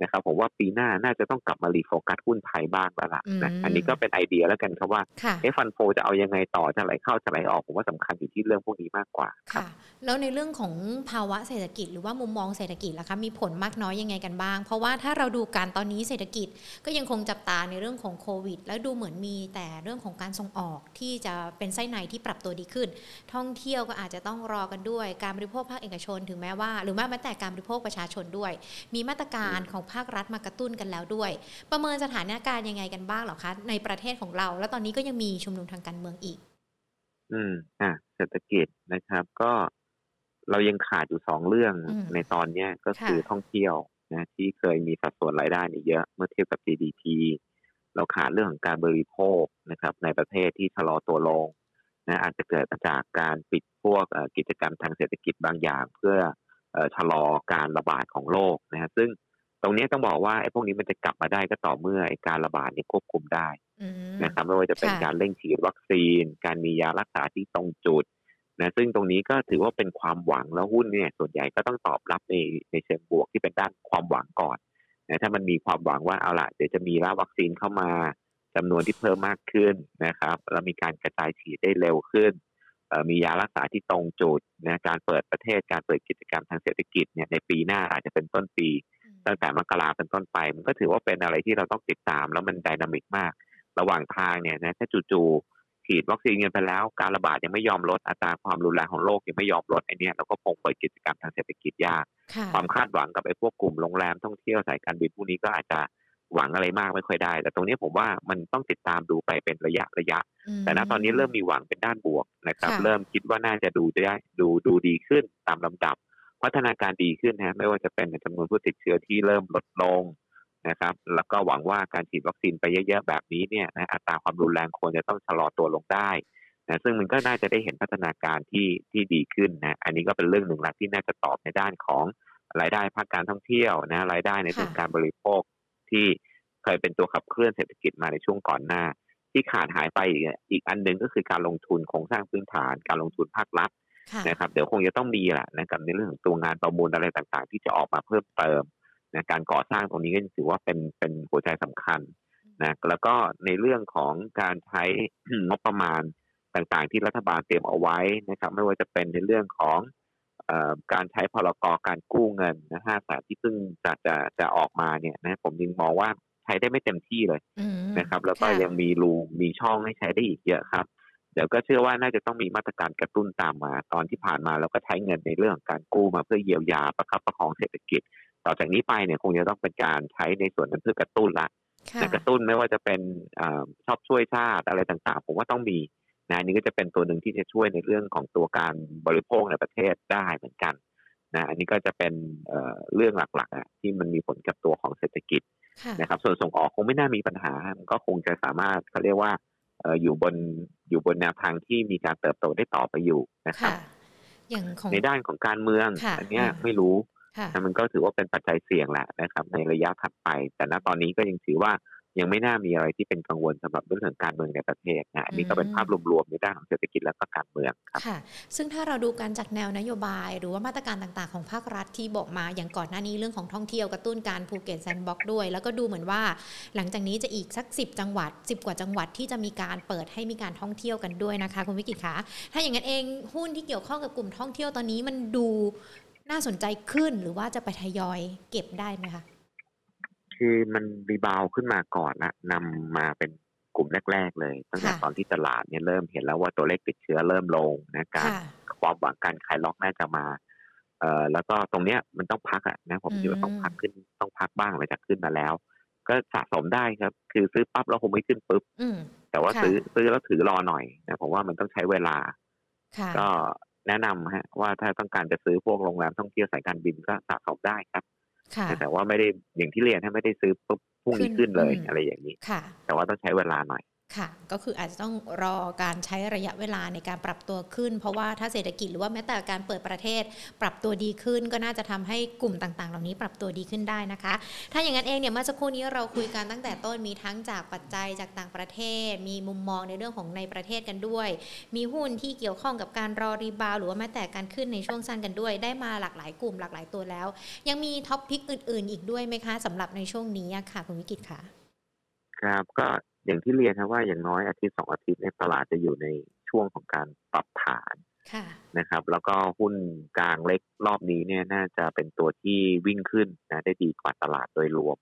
Speaker 2: นะครับผมว่าปีหน้าน่าจะต้องกลับมา refocus หุ้นไทยบ้างแล้วล่ะนะอันนี้ก็เป็นไอเดียแล้วกันครับว่าเอ fund flow จะเอายังไงต่อจะไหลเข้าจะไหลออกผมว่าสำคัญอยู่ที่เรื่องพวกนี้มากกว่า
Speaker 1: ค่ะ แล้วในเรื่องของภาวะเศรษฐกิจหรือว่ามุมมองเศรษฐกิจล่ะคะมีผลมากน้อยยังไงกันบ้าง เพราะว่าถ้าเราดูการตอนนี้เศรษฐกิจก็ยังคงจับตาในเรื่องของโควิด แล้วดูเหมือนมีแต่เรื่องของการส่งออกที่จะเป็นไส้ในที่ปรับตัวดีขึ้น ท่องเที่ยวก็อาจจะต้องรอกันด้วย การบริโภคภาคเอกชน ถึงแม้ว่า หรือแม้แต่การบริโภคประชาชนด้วย มีมาตรการของภาครัฐมากระตุ้นกันแล้วด้วย ประเมินสถานการณ์ยังไงกันบ้างหรอคะในประเทศของเรา แล้วตอนนี้ก็ยังมีชุมนุมทางการเมืองอีก
Speaker 2: อืมอะเศรษฐกิจนะครับ ก็เรายังขาดอยู่สองเรื่องในตอนเนี้ยก็คือท่องเที่ยวนะที่เคยมีสัดส่วนรายได้นี่เยอะเมื่อเทียบกับ GDP เราขาดเรื่องของการบริโภคนะครับ ในประเทศที่ชะลอตัวลงนะอาจจะเกิดมาจากการปิดพวกกิจกรรมทางเศรษฐกิจบางอย่าง เพื่อชะลอการระบาดของโรคนะฮะซึ่ง ตรงนี้ต้องบอกว่าไอ้พวกนี้มันจะกลับมาได้ก็ต่อเมื่อไอ้การระบาดนี้ควบคุมได้นะครับไม่ว่าจะเป็นการเร่งฉีดวัคซีน การมียารักษาที่ตรงจุดนะซึ่งตรงนี้ก็ถือว่าเป็นความหวังแล้วหุ้นเนี่ย ส่วนใหญ่ก็ต้องตอบรับในในเชิงบวกที่เป็นด้านความหวังก่อนนะถ้ามันมีความหวังว่าเอาละเดี๋ยวจะมีรับวัคซีนเข้ามาจำนวนที่เพิ่มมากขึ้นนะครับ แล้วมีการกระจายฉีดได้เร็วขึ้นมียารักษาที่ตรงจุดนะการเปิดประเทศการเปิดกิจกรรมทางเศรษฐกิจเนี่ยในปีหน้าอาจจะเป็นต้นปี ตั้งแต่มกราเป็นต้นไป มันก็ถือว่าเป็นอะไรที่เราต้องติดตาม แล้วมันดินามิกมาก ระหว่างทางเนี่ยนะถ้าจู่ๆฉีดวัคซีนกันไปแล้ว การระบาดยังไม่ยอมลดอัตราความรุนแรงของโรคยังไม่ยอมลดไอเนี้ยเราก็คงเปิดกิจกรรมทางเศรษฐกิจยาก ความคาดหวังกับไอ้พวกกลุ่มโรงแรมท่องเที่ยวสายการบินพวกนี้ก็อาจจะหวังอะไรมากไม่ค่อยได้ แต่ตรงนี้ผมว่ามันต้องติดตามดูไปเป็นระยะระยะ แต่ณตอนนี้เริ่มมีหวังเป็นด้านบวกนะครับ เริ่มคิดว่าน่าจะดูได้ดูดูดีขึ้นตามลำดับ พัฒนาการดีขึ้นนะไม่ว่าจะเป็นจำนวนผู้ติดเชื้อที่เริ่มลดลงนะครับ แล้วก็หวังว่าการฉีดวัคซีนไปเยอะๆแบบนี้เนี่ยนะอัตราความรุนแรงควรจะต้องชะลอตัวลงได้นะซึ่งมันก็น่าจะได้เห็นพัฒนาการที่ที่ดีขึ้นนะอันนี้ก็เป็นเรื่องหนึ่งละที่น่าจะตอบในด้านของรายได้ภาคการท่องเที่ยวนะรายได้ในเรื่องการบริโภคที่เคยเป็นตัวขับเคลื่อนเศรษฐกิจมาในช่วงก่อนหน้า ที่ขาดหายไปอีกอันหนึ่งก็คือการลงทุนโครงสร้างพื้นฐาน การลงทุนภาครัฐ นะครับเดี๋ยวคงจะต้องมีแหละนะครับในเรื่องของตัวงานประมูลอะไรต่างๆ ที่จะออกมาเพิ่มเติมนะการก่อสร้างตรงนี้ก็ถือว่าเป็นเป็นหัวใจสำคัญนะแล้วก็ในเรื่องของการใช้งบประมาณต่างๆ ที่รัฐบาลเตรียมเอาไว้นะครับไม่ว่าจะเป็นในเรื่องของการใช้พลกรการกู้เงินนะห้าแสนที่เพิ่งจะจะจะออกมาเนี่ยนะผมยังมองว่าใช้ได้ไม่เต็มที่เลยนะครับ แล้วก็ยังมีรูมีช่องให้ใช้ได้อีกเยอะครับเดี๋ยวก็เชื่อว่าน่าจะต้องมีมาตรการกระตุ้นตามมา ตอนที่ผ่านมาเราก็ใช้เงินในเรื่องของการกู้มาเพื่อเยียวยาประคับประคองเศรษฐกิจ ต่อจากนี้ไปเนี่ยคงจะต้องเป็นการใช้ในส่วนนั้นเพื่อกระตุ้นละกระตุ้นไม่ว่าจะเป็นชอบช่วยชาติอะไรต่างๆ ผมว่าต้องมีนะนี่ก็จะเป็นตัวหนึ่งที่จะช่วยในเรื่องของตัวการบริโภคในประเทศได้เหมือนกันนะอันนี้ก็จะเป็นเรื่องหลักๆที่มันมีผลกับตัวของเศรษฐกิจนะครับ ส่วนส่งออกคงไม่น่ามีปัญหา มันก็คงจะสามารถเขาเรียกว่า อยู่บนอยู่บนแนวทางที่มีการเติบโตได้ต่อไปอยู่นะครับ
Speaker 1: อย่าง
Speaker 2: ในด้านของการเมือง อันนี้ไม่รู้มันก็ถือว่าเป็นปัจจัยเสี่ยงแหละนะครับ ในระยะถัดไป แต่ณตอนนี้ก็ยังถือว่า ยังไม่น่ามีอะไรที่เป็นกังวลสำหรับเรื่องของการเมืองในประเทศนะอันนี้ก็เป็นภาพรวมๆในด้านของเศรษฐกิจและก็การเมืองครับ
Speaker 1: ค่ะ ซึ่งถ้าเราดูการจัดแนวนโยบาย หรือว่ามาตรการต่างๆของภาครัฐที่บอกมาอย่างก่อนหน้านี้เรื่องของท่องเที่ยวกระตุ้นการภูเก็ต sandbox ด้วย แล้วก็ดูเหมือนว่า หลังจากนี้จะอีกสักสิบจังหวัด 10 กว่าจังหวัดที่จะมีการเปิดให้มีการท่องเที่ยวกันด้วยนะคะคุณวิกิตคะถ้าอย่างนั้นเองหุ้นที่เกี่ยวข้องกับกลุ่มท่องเที่ยวตอนนี้มันดูน่าสนใจขึ้นหรือว่าจะไปทยอยเก็บได้ไหมคะ
Speaker 2: คือมัน rebound ขึ้นมาก่อนนะนำมาเป็นกลุ่มแรก ๆ เลย ตั้งแต่ตอนที่ตลาดเนี่ยเริ่มเห็นแล้วว่าตัวเลขติดเชื้อเริ่มลงนะการความหวังการขายล็อกน่าจะมาเอ่อแล้วก็ตรงเนี้ยมันต้องพักอะนะผมคิดว่าต้องพักขึ้นต้องพักบ้างหลังจากขึ้นมาแล้ว ก็สะสมได้ครับ คือซื้อปั๊บแล้วคงไม่ขึ้นปุ๊บแต่ว่าซื้อซื้อแล้วถือรอหน่อยนะผมว่ามันต้องใช้เวลาก็แนะนำฮะว่าถ้าต้องการจะซื้อพวกโรงแรมท่องเที่ยวสายการบินก็สะสมได้ครับ แต่ว่าไม่ได้อย่างที่เรียนถ้าไม่ได้ซื้อปุ๊บพุ่งนี้ขึ้นเลยอะไรอย่างนี้แต่ว่าต้องใช้เวลาหน่อย
Speaker 1: ค่ะ ก็คืออาจจะต้องรอการใช้ระยะเวลาในการปรับตัวขึ้น เพราะว่าถ้าเศรษฐกิจหรือว่าแม้แต่การเปิดประเทศ ปรับตัวดีขึ้น ก็น่าจะทำให้กลุ่มต่าง ๆ เหล่านี้ปรับตัวดีขึ้นได้นะคะ ถ้าอย่างนั้นเองเนี่ยเมื่อสักครู่นี้เราคุยกันตั้งแต่ต้นมีทั้งจากปัจจัยจากต่างประเทศ มีมุมมองในเรื่องของในประเทศกันด้วย มีหุ้นที่เกี่ยวข้องกับการรอรีบาวหรือว่าแม้แต่การขึ้นในช่วงสั้นกันด้วย ได้มาหลากหลายกลุ่มหลากหลายตัวแล้ว ยังมีท็อปพิกอื่น ๆ อีกด้วยไหมคะสำหรับในช่วงนี้ค่ะคุณวิกิตค่ะ
Speaker 2: ครับก็ อย่างที่เรียนครับว่าอย่างน้อยอาทิตย์สองอาทิตย์ในตลาดจะอยู่ในช่วงของการปรับฐานนะครับ แล้วก็หุ้นกลางเล็กรอบนี้เนี่ยน่าจะเป็นตัวที่วิ่งขึ้นนะได้ดีกว่าตลาดโดยรวม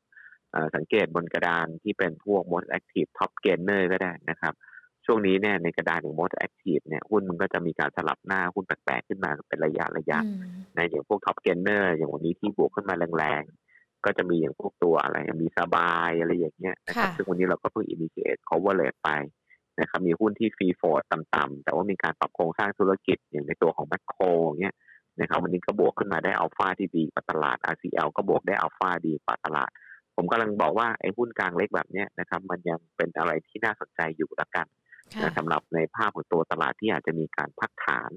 Speaker 2: สังเกตบนกระดานที่เป็นพวก most active top gainer ก็ได้นะครับ ช่วงนี้เนี่ยในกระดานของ most active เนี่ยหุ้นมันก็จะมีการสลับหน้าหุ้นแปลกๆขึ้นมาเป็นระยะระยะในอย่างพวก top gainer อย่างวันนี้ที่บวกขึ้นมาแรง ก็จะมีอย่างพวกตัวอะไรมีสบายอะไรอย่างเงี้ยนะครับซึ่งวันนี้เราก็เพิ่ง initiate coverage ไปนะครับมีหุ้นที่ free float่ำๆแต่ว่ามีการปรับโครงสร้างธุรกิจอย่างในตัวของแมคโครเงี้ยนะครับวันนี้ก็บวกขึ้นมาได้อัลฟาที่ดีกว่าตลาด RCL ก็บวกได้อัลฟาดีกว่าตลาด ผมกำลังบอกว่าไอ้หุ้นกลางเล็กแบบเนี้ยนะครับมันยังเป็นอะไรที่น่าสนใจอยู่ละกันนะสำหรับในภาพของตัวตลาดที่อาจจะมีการพักฐาน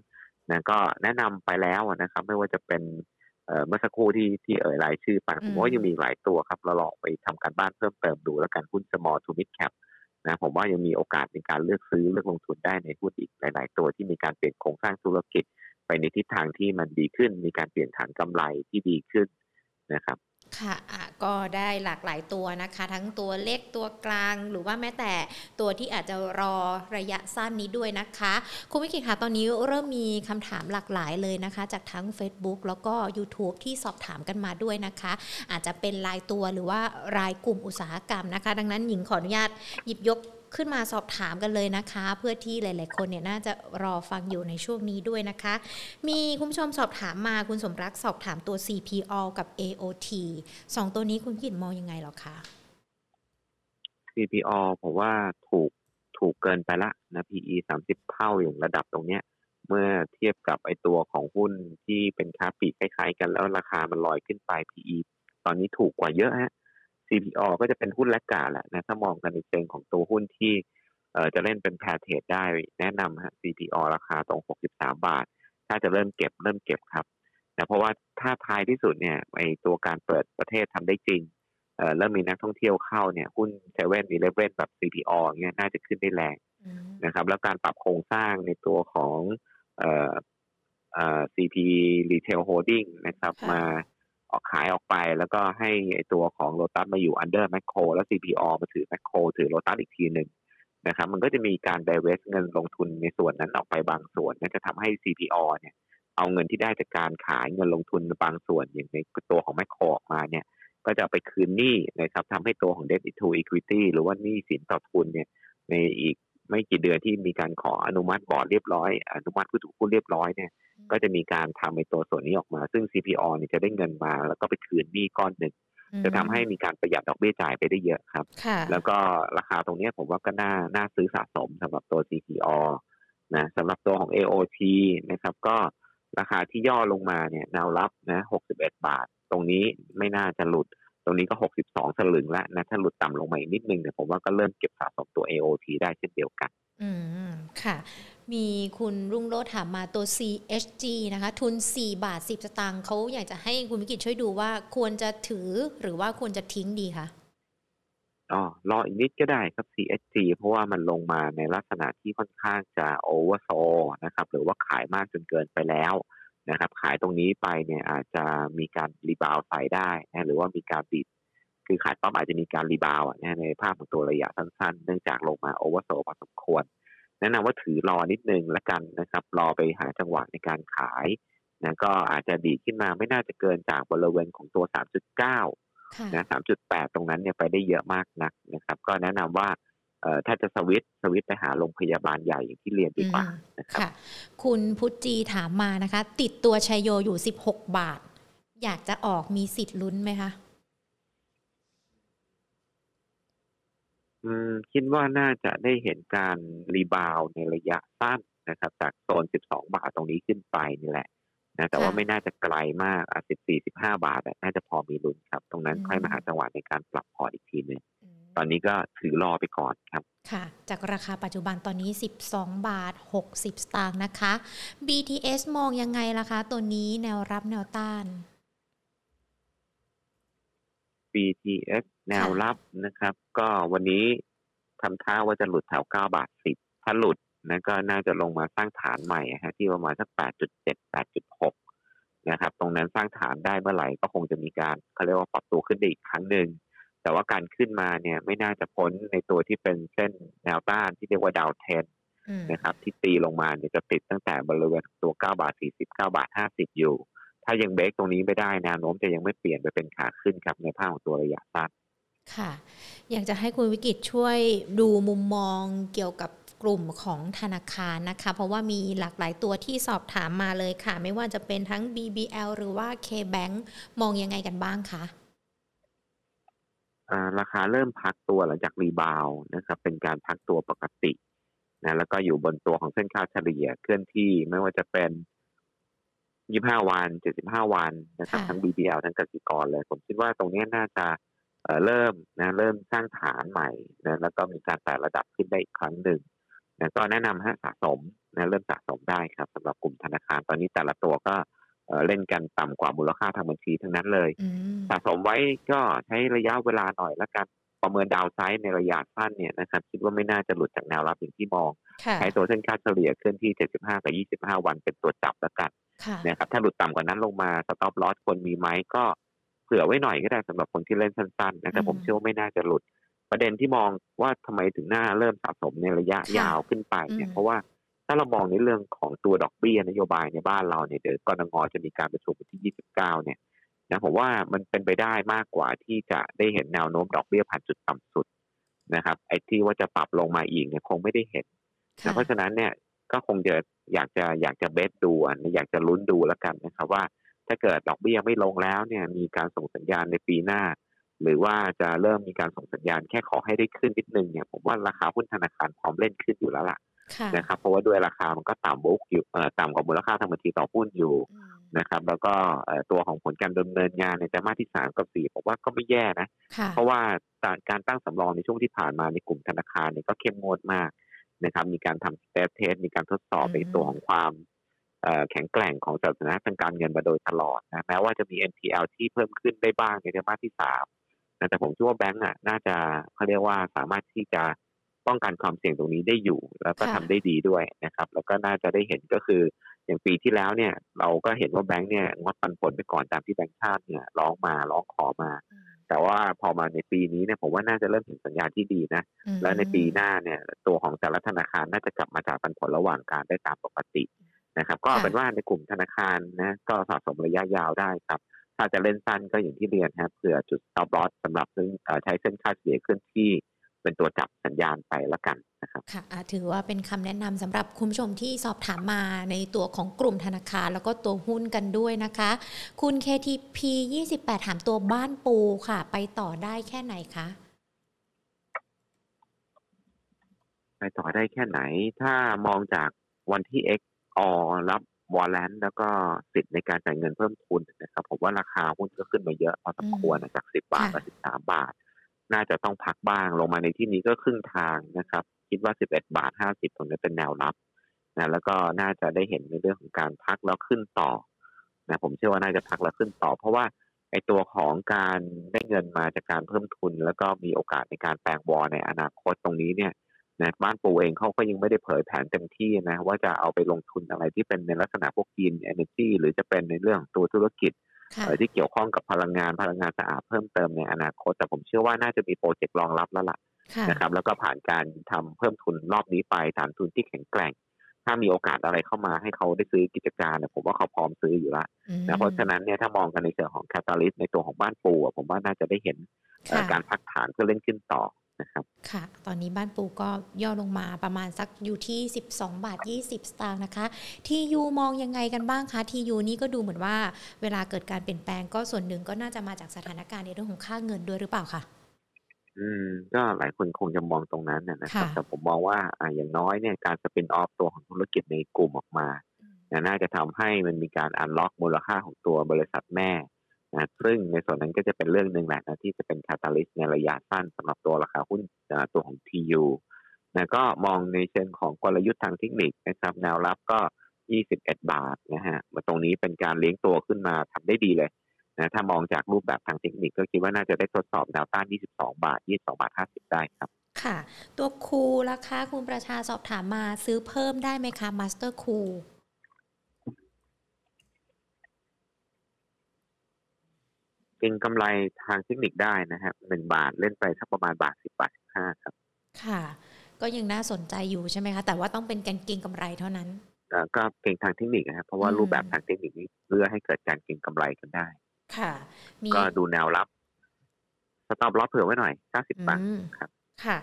Speaker 2: นะก็แนะนำไปแล้วนะครับไม่ว่าจะเป็น เมื่อสักครู่ที่ที่เอ่ยรายชื่อไปผมว่ายังมีหลายตัวครับเราลองไปทำการบ้านเพิ่มเติมดูแล้วกันหุ้น small to mid cap นะผมว่ายังมีโอกาสในการเลือกซื้อเลือกลงทุนได้ในหุ้นอีกหลาย ๆ ตัวที่มีการเปลี่ยนโครงสร้างธุรกิจ ไปในทิศทางที่มันดีขึ้น มีการเปลี่ยนฐานกำไรที่ดีขึ้นนะครับ
Speaker 1: ค่ะก็ได้หลากหลายตัวนะคะ ทั้งตัวเล็กตัวกลาง หรือว่าแม้แต่ตัวที่อาจจะรอระยะสั้นนี้ด้วยนะคะคุณวิกิค่ะตอนนี้เริ่มมีคำถามหลากหลายเลยนะคะ จากทั้ง Facebook แล้วก็ YouTube ที่สอบถามกันมาด้วยนะคะ อาจจะเป็นรายตัวหรือว่ารายกลุ่มอุตสาหกรรมนะคะ ดังนั้นหญิงขออนุญาตหยิบยก ขึ้นมาสอบถามกันเลยนะคะ เพื่อที่หลาย ๆ คนเนี่ยน่าจะรอฟังอยู่ในช่วงนี้ด้วยนะคะ มีคุณผู้ชมสอบถามมาคุณสมรักสอบถามตัว CPO กับ AOT สองตัวนี้คุณกินมองยังไงหรอคะ
Speaker 2: CPO ผมว่าถูกถูกเกินไปละนะ PE สามสิบเท่าอย่างระดับตรงเนี้ย เมื่อเทียบกับไอตัวของหุ้นที่เป็นค้าปลีกคล้ายๆ กันแล้วราคามันลอยขึ้นไป PE ตอนนี้ถูกกว่าเยอะฮะ CPO ก็จะเป็นหุ้นแลกกาแหละนะถ้ามองกันในเชิงของตัวหุ้นที่เอ่อจะเล่นเป็นแพรเทรดได้แนะนำฮะ CPO ราคาตรง 63 บาท ถ้าจะเริ่มเก็บเริ่มเก็บครับแต่เพราะว่าถ้าท้ายที่สุดเนี่ยไอตัวการเปิดประเทศทำได้จริงเอ่อเริ่มมีนักท่องเที่ยวเข้าเนี่ยหุ้นเซเว่นอีเลฟเว่นแบบ CPO เงี้ยน่าจะขึ้นได้แรงนะครับ แล้วการปรับโครงสร้างในตัวของเอ่อเอ่อ CP Retail Holding นะครับมา ออกขายออกไป แล้วก็ให้ตัวของโลตัสมาอยู่ under แมคโครแล้ว CPO มาถือแมคโครถือโลตัสอีกทีหนึ่งนะครับมันก็จะมีการ d i เวสเงินลงทุนในส่วนนั้นออกไปบางส่วนนั่นจะทำให้ CPO เนี่ยเอาเงินที่ได้จากการขายเงินลงทุนบางส่วนอย่างในตัวของแมคโครออกมาเนี่ยก็จะไปคืนหนี้นะครับทำให้ตัวของ debt to equity หรือว่าหนี้สินต่อทุนเนี่ยในอีก ไม่กี่เดือนที่มีการขออนุมัติบอร์ดเรียบร้อย อนุมัติผู้ถือหุ้นเรียบร้อยเนี่ยก็จะมีการทำในตัวส่วนนี้ออกมา ซึ่ง CPO เนี่ยจะได้เงินมา แล้วก็ไปคืนหนี้ก้อนหนึ่งจะทำให้มีการประหยัดดอกเบี้ยจ่ายไปได้เยอะครับ แล้วก็ราคาตรงนี้ผมว่าก็น่าน่าซื้อสะสมสำหรับตัว CPO นะสำหรับตัวของ AOT นะครับ ก็ราคาที่ย่อลงมาเนี่ยแนวรับนะ 61 บาท ตรงนี้ไม่น่าจะหลุด ตรงนี้ก็ 62สลึงแล้วนะ ถ้าหลุดต่ำลงมาอีกนิดนึงเนี่ยผมว่าก็เริ่มเก็บสะสมตัว AOT ได้เช่นเดียวกัน
Speaker 1: อืม ค่ะ มีคุณรุ่งโรธถามมาตัว CHG นะคะ ทุน 4 บาท 10 สตางค์เขาอยากจะให้คุณวิกิตช่วยดูว่าควรจะถือหรือว่าควรจะทิ้งดีคะ
Speaker 2: อ๋อรออีกนิดก็ได้ครับ CHG เพราะว่ามันลงมาในลักษณะที่ค่อนข้างจะ oversold นะครับ หรือว่าขายมากจนเกินไปแล้ว นะครับ ขายตรงนี้ไปเนี่ยอาจจะมีการ rebound ใส่ได้นะหรือว่ามีการติด คือขายปั๊บอาจจะมีการ rebound นะในภาพของตัวระยะสั้นๆ เนื่องจากลงมา oversold พอสมควร แนะนำว่าถือรอนิดนึงละกันนะครับ รอไปหาจังหวะในการขายนะก็อาจจะดีขึ้นมาไม่น่าจะเกินจากบริเวณของตัว 3.9นะ3.8 ตรงนั้นเนี่ยไปได้เยอะมากนักนะครับ ก็แนะนำว่าเอ่อ ถ้าจะสวิตสวิตไปหาโรงพยาบาลใหญ่อย่างที่เรียนดีกว่านะครับ
Speaker 1: คุณพุทจีถามมานะคะ ติดตัวชัยโยอยู่16บาท อยากจะออกมีสิทธิ์ลุ้นไหมคะ
Speaker 2: อืมคิดว่าน่าจะได้เห็นการรีบาวในระยะสั้นนะครับ จากโซน 12 บาทตรงนี้ขึ้นไปนี่แหละนะแต่ว่าไม่น่าจะไกลมากอะ14 15 บาทน่าจะพอมีลุ้นครับ ตรงนั้นค่อยมาหาจังหวะในการปรับพอร์ตอีกทีนึง ตอนนี้ก็ถือรอไปก่อนครับ
Speaker 1: ค่ะ จากราคาปัจจุบันตอนนี้ 12 บาท 60 สตางค์นะคะ BTS มองยังไงล่ะคะ ตัวนี้แนวรับแนวต้าน
Speaker 2: BTS แนวรับนะครับ ก็วันนี้ทำท่าว่าจะหลุดแถว 9 บาท 10 ถ้าหลุดนะก็น่าจะลงมาสร้างฐานใหม่ฮะที่ประมาณสัก 8.7 8.6 นะครับ ตรงนั้นสร้างฐานได้เมื่อไหร่ก็คงจะมีการเขาเรียกว่าปรับตัวขึ้นได้อีกครั้งหนึ่ง แต่ว่าการขึ้นมาเนี่ยไม่น่าจะพ้นในตัวที่เป็นเส้นแนวต้านที่เรียกว่าดาวเทนนะครับ ที่ตีลงมาเนี่ยจะติดตั้งแต่บริเวณตัว 9 บาท 40 9 บาท 50 อยู่ ถ้ายังเบรกตรงนี้ไม่ได้แนวโน้มจะยังไม่เปลี่ยนไปเป็นขาขึ้นครับในภาพของตัวระยะสั้น
Speaker 1: ค่ะ อยากจะให้คุณวิกิตช่วยดูมุมมองเกี่ยวกับกลุ่มของธนาคารนะคะ เพราะว่ามีหลากหลายตัวที่สอบถามมาเลยค่ะ ไม่ว่าจะเป็นทั้ง BBL หรือว่า KBank มองยังไงกันบ้างคะ
Speaker 2: ราคาเริ่มพักตัวหลังจากรีบาวนะครับ เป็นการพักตัวปกตินะแล้วก็อยู่บนตัวของเส้นค่าเฉลี่ยเคลื่อนที่ไม่ว่าจะเป็น25วัน75วันนะครับ ทั้ง BBL ทั้งกสิกรเลย ผมคิดว่าตรงนี้น่าจะเริ่มนะเริ่มสร้างฐานใหม่นะแล้วก็มีการแต่ระดับขึ้นได้อีกครั้งหนึ่งนะก็แนะนำให้สะสมนะเริ่มสะสมได้ครับสำหรับกลุ่มธนาคารตอนนี้แต่ละตัวก็ เล่นกันต่ำกว่ามูลค่าทางบัญชีทั้งนั้นเลยสะสมไว้ก็ใช้ระยะเวลาหน่อยแล้วกันประเมินดาวไซด์ในระยะสั้นเนี่ยนะครับคิดว่าไม่น่าจะหลุดจากแนวรับอย่างที่มองใช้ตัวเส้นค่าเฉลี่ยเคลื่อนที่ 75 กับ 25 วันเป็นตัวจับแล้วกันนะครับถ้าหลุดต่ำกว่านั้นลงมาสต็อปลอสคนมีไหมก็เผื่อไว้หน่อยก็ได้สำหรับคนที่เล่นสั้นๆนะแต่ผมเชื่อว่าไม่น่าจะหลุด ประเด็นที่มองว่าทำไมถึงหน้าเริ่มสะสมในระยะยาวขึ้นไปเนี่ยเพราะว่า ถ้าเรามองในเรื่องของตัวดอกเบี้ยนโยบายในบ้านเราเนี่ยเดี๋ยวกรงงจะมีการประชุมวันที่ 29 เนี่ยนะผมว่ามันเป็นไปได้มากกว่าที่จะได้เห็นแนวโน้มดอกเบี้ยผ่านจุดต่ำสุดนะครับ ไอ้ที่ว่าจะปรับลงมาอีกเนี่ยคงไม่ได้เห็นนะเพราะฉะนั้นเนี่ยก็คงจะอยากจะอยากจะเบสดูอยากจะลุ้นดูแล้วกันนะครับว่า ถ้าเกิดดอกเบี้ยไม่ลงแล้วเนี่ยมีการส่งสัญญาณในปีหน้า หรือว่าจะเริ่มมีการส่งสัญญาณแค่ขอให้ได้ขึ้นนิดนึงเนี่ยผมว่าราคาหุ้นธนาคารพร้อมเล่นขึ้นอยู่แล้วล่ะ นะครับเพราะว่าด้วยราคามันก็ต่ำบุกอยู่ต่ำกว่ามูลค่าทางบัญชีต่อหุ้นอยู่นะครับ แล้วก็ตัวของผลการดำเนินงานในไตรมาสที่สามกับสี่ผมว่าก็ไม่แย่นะ เพราะว่าการตั้งสำรองในช่วงที่ผ่านมาในกลุ่มธนาคารเนี่ยก็เข้มงวดมากนะครับ มีการทำ stress test มีการทดสอบในตัวของความแข็งแกร่งของสถานะทางการเงินมาโดยตลอดนะแม้ว่าจะมี NPL ที่เพิ่มขึ้นได้บ้างในไตรมาสที่สามแต่ผมคิดว่าแบงก์อะน่าจะเขาเรียกว่าสามารถที่จะ ป้องกันความเสี่ยงตรงนี้ได้อยู่ แล้วก็ทำได้ดีด้วยนะครับ แล้วก็น่าจะได้เห็นก็คืออย่างปีที่แล้วเนี่ย เราก็เห็นว่าแบงก์เนี่ยงดปันผลไปก่อนตามที่แบงก์ชาติเนี่ยร้องมาร้องขอมา แต่ว่าพอมาในปีนี้เนี่ยผมว่าน่าจะเริ่มเห็นสัญญาณที่ดีนะ แล้วในปีหน้าเนี่ยตัวของแต่ละธนาคารน่าจะกลับมาจ่ายปันผลระหว่างการได้ตามปกตินะครับ ก็เป็นว่าในกลุ่มธนาคารนะก็สะสมระยะยาวได้ครับถ้าจะเล่นสั้นก็อย่างที่เรียนครับเผื่อจุด stop loss สำหรับใช้เส้นค่าเฉลี่ยเคลื่อนที่ เป็นตัวจับสัญญาณไปแล้วกันนะครับ
Speaker 1: ค่ะถือว่าเป็นคำแนะนำสำหรับคุณผู้ชมที่สอบถามมาในตัวของกลุ่มธนาคาร แล้วก็ตัวหุ้นกันด้วยนะคะ คุณ KTP 28 ถามตัวบ้านปูค่ะ ไปต่อได้แค่ไหนคะ
Speaker 2: ไปต่อได้แค่ไหน ถ้ามองจากวันที่ X อรับวอลเลนแล้วก็สิทธิ์ในการจ่ายเงินเพิ่มทุนนะครับผมว่าราคาหุ้นก็ขึ้นมาเยอะพอสมควรจาก10บาทมา13บาท น่าจะต้องพักบ้างลงมาในที่นี้ก็ครึ่งทางนะครับ คิดว่า 11 บาท 50 ตรงนี้เป็นแนวรับนะแล้วก็น่าจะได้เห็นในเรื่องของการพักแล้วขึ้นต่อนะผมเชื่อว่าน่าจะพักแล้วขึ้นต่อ เพราะว่าไอตัวของการได้เงินมาจากการเพิ่มทุน แล้วก็มีโอกาสในการแปลงวอในอนาคตตรงนี้เนี่ยนะบ้านปูเองเขาก็ยังไม่ได้เผยแผนเต็มที่นะว่าจะเอาไปลงทุนอะไรที่เป็นในลักษณะพวกกินเอเนจีหรือจะเป็นในเรื่องตัวธุรกิจ ที่เกี่ยวข้องกับพลังงานพลังงานสะอาดเพิ่มเติมในอนาคต แต่ผมเชื่อว่าน่าจะมีโปรเจกต์รองรับแล้วล่ะนะครับ แล้วก็ผ่านการทำเพิ่มทุนรอบนี้ไปฐานทุนที่แข็งแกร่ง ถ้ามีโอกาสอะไรเข้ามาให้เขาได้ซื้อกิจการเนี่ยผมว่าเขาพร้อมซื้ออยู่แล้วนะเพราะฉะนั้นเนี่ยถ้ามองกันในเชิงของ catalyst ในตัวของบ้านปูผมว่าน่าจะได้เห็นการพักฐานเพื่อเล่นขึ้นต่อนะ ครับ
Speaker 1: ค่ะ ตอนนี้บ้านปูก็ย่อลงมาประมาณสักอยู่ที่ 12 บาท 20 สตางค์นะคะ TU มองยังไงกันบ้างคะ TU นี่ก็ดูเหมือนว่าเวลาเกิดการเปลี่ยนแปลงก็ส่วนหนึ่งก็น่าจะมาจากสถานการณ์ในเรื่องของค่าเงินด้วยหรือเปล่าคะ
Speaker 2: อืม ก็หลายคนคงจะมองตรงนั้นนะครับ แต่ผมมองว่าอ่าอย่างน้อยเนี่ยการสปินออฟตัวของธุรกิจในกลุ่มออกมาน่าจะทำให้มันมีการอันล็อกมูลค่าของตัวบริษัทแม่ นะซึ่งในส่วนนั้นก็จะเป็นเรื่องหนึ่งแหละนะที่จะเป็นคาตาลิสในระยะสั้นสำหรับตัวราคาหุ้นตัวของ TU นะก็มองในเชิงของกลยุทธ์ทางเทคนิคนะครับแนวรับก็ 21 บาทนะฮะมาตรงนี้เป็นการเลี้ยงตัวขึ้นมาทำได้ดีเลยนะถ้ามองจากรูปแบบทางเทคนิคก็คิดว่าน่าจะได้ทดสอบแนวต้าน 22 บาท 22 บาท 50 ได้ครับ
Speaker 1: ค่ะ ตัว KOOL ราคาคุณประชาสอบถามมาซื้อเพิ่มได้ไหมคะ Master Kool เก็
Speaker 2: งกำไรทางเทคนิคได้นะครับหนึ่งบาทเล่นไปสักประมาณบาทสิบบาทสิบห้าครับ
Speaker 1: ค่ะ ก็ยังน่าสนใจอยู่ใช่ไหมคะ แต่ว่าต้องเป็นการเก็งกำไรเท่านั้น
Speaker 2: ก็เก็งทางเทคนิคนะครับเพราะว่ารูปแบบทางเทคนิคนี้เพื่อให้เกิดการเก็งกำไรกันได้
Speaker 1: ค่ะ
Speaker 2: ก็ดูแนวรับ stop loss เผื่อไว้หน่อยเก้าสิบบาทครับ
Speaker 1: ค่ะ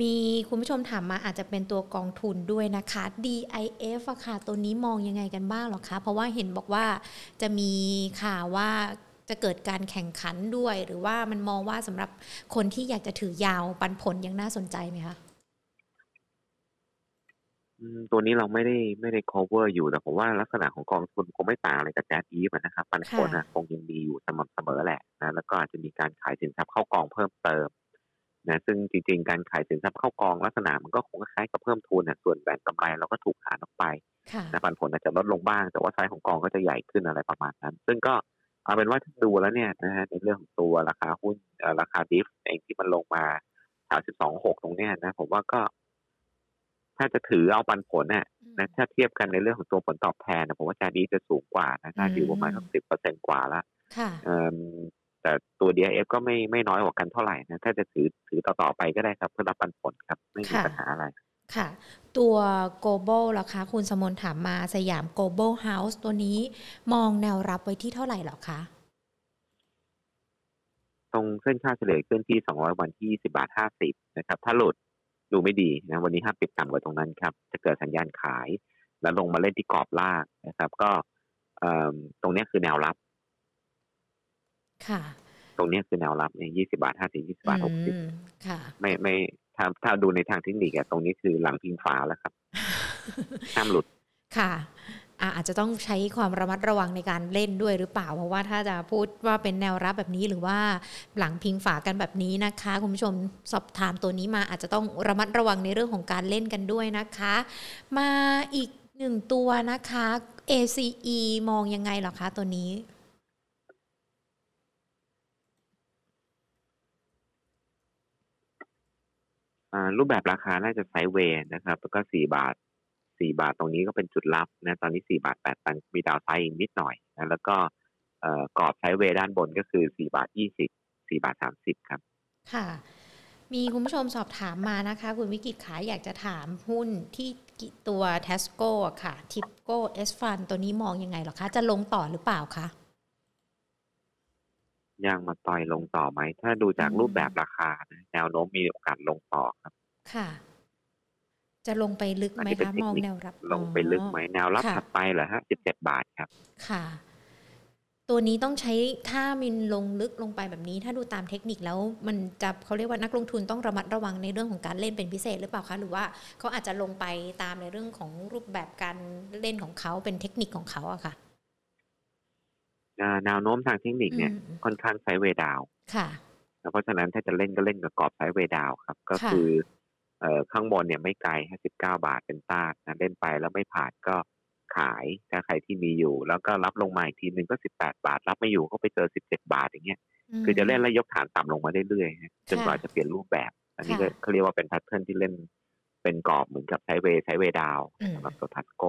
Speaker 1: มีคุณผู้ชมถามมาอาจจะเป็นตัวกองทุนด้วยนะคะ DIF อะค่ะ ตัวนี้มองยังไงกันบ้างหรอคะ เพราะว่าเห็นบอกว่าจะมีข่าวว่า จะเกิดการแข่งขันด้วย หรือว่ามันมองว่าสำหรับคนที่อยากจะถือยาวปันผลยังน่าสนใจไหมคะ
Speaker 2: ตัวนี้เราไม่ได้ไม่ได้ cover อยู่แต่ผมว่าลักษณะของกองทุนคงไม่ต่างอะไรกับแจ๊ดอีฟนะครับปันผลนะคงยังดีอยู่สม่ำเสมอแหละนะแล้วก็อาจจะมีการขายสินทรัพย์เข้ากองเพิ่มเติมนะซึ่งจริงๆ การขายสินทรัพย์เข้ากองลักษณะมันก็คงคล้ายกับเพิ่มทุนนะส่วนแบ่งกำไรเราก็ถูกหารออกไปนะปันผลอาจจะลดลงบ้าง แต่ว่าไซส์ของกองก็จะใหญ่ขึ้นอะไรประมาณนั้น ซึ่งก็ เอาเป็นว่าถ้าดูแล้วเนี่ยนะฮะในเรื่องของตัวราคาหุ้นราคาดิฟเองที่มันลงมาแถวสิบสองหกตรงเนี้ยนะ ผมว่าก็ ถ้าจะถือเอาปันผลเนี่ยนะถ้าเทียบกันในเรื่องของตัวผลตอบแทนนะผมว่าจาดีจะสูงกว่านะน่าอยู่ประมาณสักสิบเปอร์เซ็นกว่าละแต่ตัว DIF ก็ไม่ไม่น้อยกว่ากันเท่าไหร่นะถ้าจะถือถือต่อๆไปก็ได้ครับ เพื่อรับปันผลครับ ไม่มีปัญหาอะไร
Speaker 1: ค่ะ ตัว global ล่ะคะ คุณสมนถามมาสยาม global house ตัวนี้มองแนวรับไว้ที่เท่าไหร่หรอคะ
Speaker 2: ตรงเส้นค่าเฉลี่ยขึ้นที่ 200 วันที่ 20 บาท 50 นะครับ ถ้าหลุดดูไม่ดีนะ วันนี้ห้ามปิดต่ำกว่าตรงนั้นครับ จะเกิดสัญญาณขาย แล้วลงมาเล่นที่กรอบล่างนะครับ ก็ตรงนี้คือแนวรับ
Speaker 1: ค่ะ
Speaker 2: ตรงนี้คือแนวรับเนี่ย20บาท50 20บาท60ค่ะ ไม่ไม่ ถ้าถ้าดูในทางเทคนิคอะตรงนี้คือหลังพิงฝาแล้วครับห้ามหลุด
Speaker 1: ค่ะอาจจะต้องใช้ความระมัดระวังในการเล่นด้วยหรือเปล่า เพราะว่าถ้าจะพูดว่าเป็นแนวรับแบบนี้หรือว่าหลังพิงฝากันแบบนี้นะคะ คุณผู้ชมสอบถามตัวนี้มาอาจจะต้องระมัดระวังในเรื่องของการเล่นกันด้วยนะคะ มาอีกหนึ่งตัวนะคะ ACE มองยังไงหรอคะตัวนี้
Speaker 2: รูปแบบราคาน่าจะไซด์เวย์นะครับ แล้วก็สี่บาทสี่บาทตรงนี้ก็เป็นจุดรับนะตอนนี้สี่บาทแปดตันมีดาวไซด์นิดหน่อยนะแล้วก็กรอบ sideways ด้านบนก็คือสี่บาทยี่สิบสี่บาทสามสิบครับ
Speaker 1: ค่ะ มีคุณผู้ชมสอบถามมานะคะ คุณวิกิจขาอยากจะถามหุ้นที่ตัว TASCO ค่ะ Tipco Asphalt ตัวนี้มองยังไงหรอคะ จะลงต่อหรือเปล่าคะ
Speaker 2: ยังมาต่อยลงต่อไหม ถ้าดูจากรูปแบบราคาแนวโน้มมีโอกาสลงต่อครับ
Speaker 1: ค่ะ จะลงไปลึกไหมคะมองแนวรับ
Speaker 2: ลงไปลึกไหมแนวรับถัดไปเหรอฮะสิบเจ็ดบาทครับ
Speaker 1: ค่ะ ตัวนี้ต้องใช้ถ้ามินลงลึกลงไปแบบนี้ ถ้าดูตามเทคนิคแล้ว มันจะเขาเรียกว่านักลงทุนต้องระมัดระวังในเรื่องของการเล่นเป็นพิเศษหรือเปล่าคะ หรือว่าเขาอาจจะลงไปตามในเรื่องของรูปแบบการเล่นของเขาเป็นเทคนิคของเขาอะค่ะ
Speaker 2: แนวโน้มทางเทคนิคเนี่ยค่อนข้างไซเวดาว
Speaker 1: ค่ะ
Speaker 2: เพราะฉะนั้นถ้าจะเล่นก็เล่นกับกรอบไซเวดาวครับ ก็คือเอ่อข้างบนเนี่ยไม่ไกลห้าสิบเก้าบาทเป็นต้านนะเล่นไปแล้วไม่ผ่านก็ขายถ้าใครที่มีอยู่ แล้วก็รับลงมาอีกทีหนึ่งก็สิบแปดบาท รับไม่อยู่ก็ไปเจอสิบเจ็ดบาทอย่างเงี้ยคือจะเล่นแล้วยกฐานต่ำลงมาเรื่อยๆจนกว่าจะเปลี่ยนรูปแบบ อันนี้ก็เขาเรียกว่าเป็นแพทเทิร์นที่เล่นเป็นกรอบเหมือนกับไซเวไซเวดาวสำหรับตัวทัสโก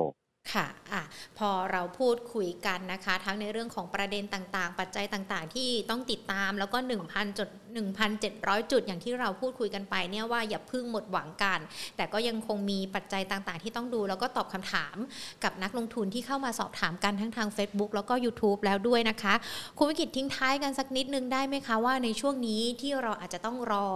Speaker 1: ค่ะอะ พอเราพูดคุยกันนะคะ ทั้งในเรื่องของประเด็นต่างๆ ปัจจัยต่างๆ ที่ต้องติดตามแล้วก็ 1,000จด 1,700 จุดอย่างที่เราพูดคุยกันไปเนี่ยว่าอย่าพึ่งหมดหวังกัน แต่ก็ยังคงมีปัจจัยต่างๆ ที่ต้องดู แล้วก็ตอบคำถามกับนักลงทุนที่เข้ามาสอบถามกันทั้งทาง Facebook แล้วก็ YouTube แล้วด้วยนะคะ คุณวิกิตทิ้งท้ายกันสักนิดนึงได้ไหมคะว่าในช่วงนี้ที่เราอาจจะต้องรอ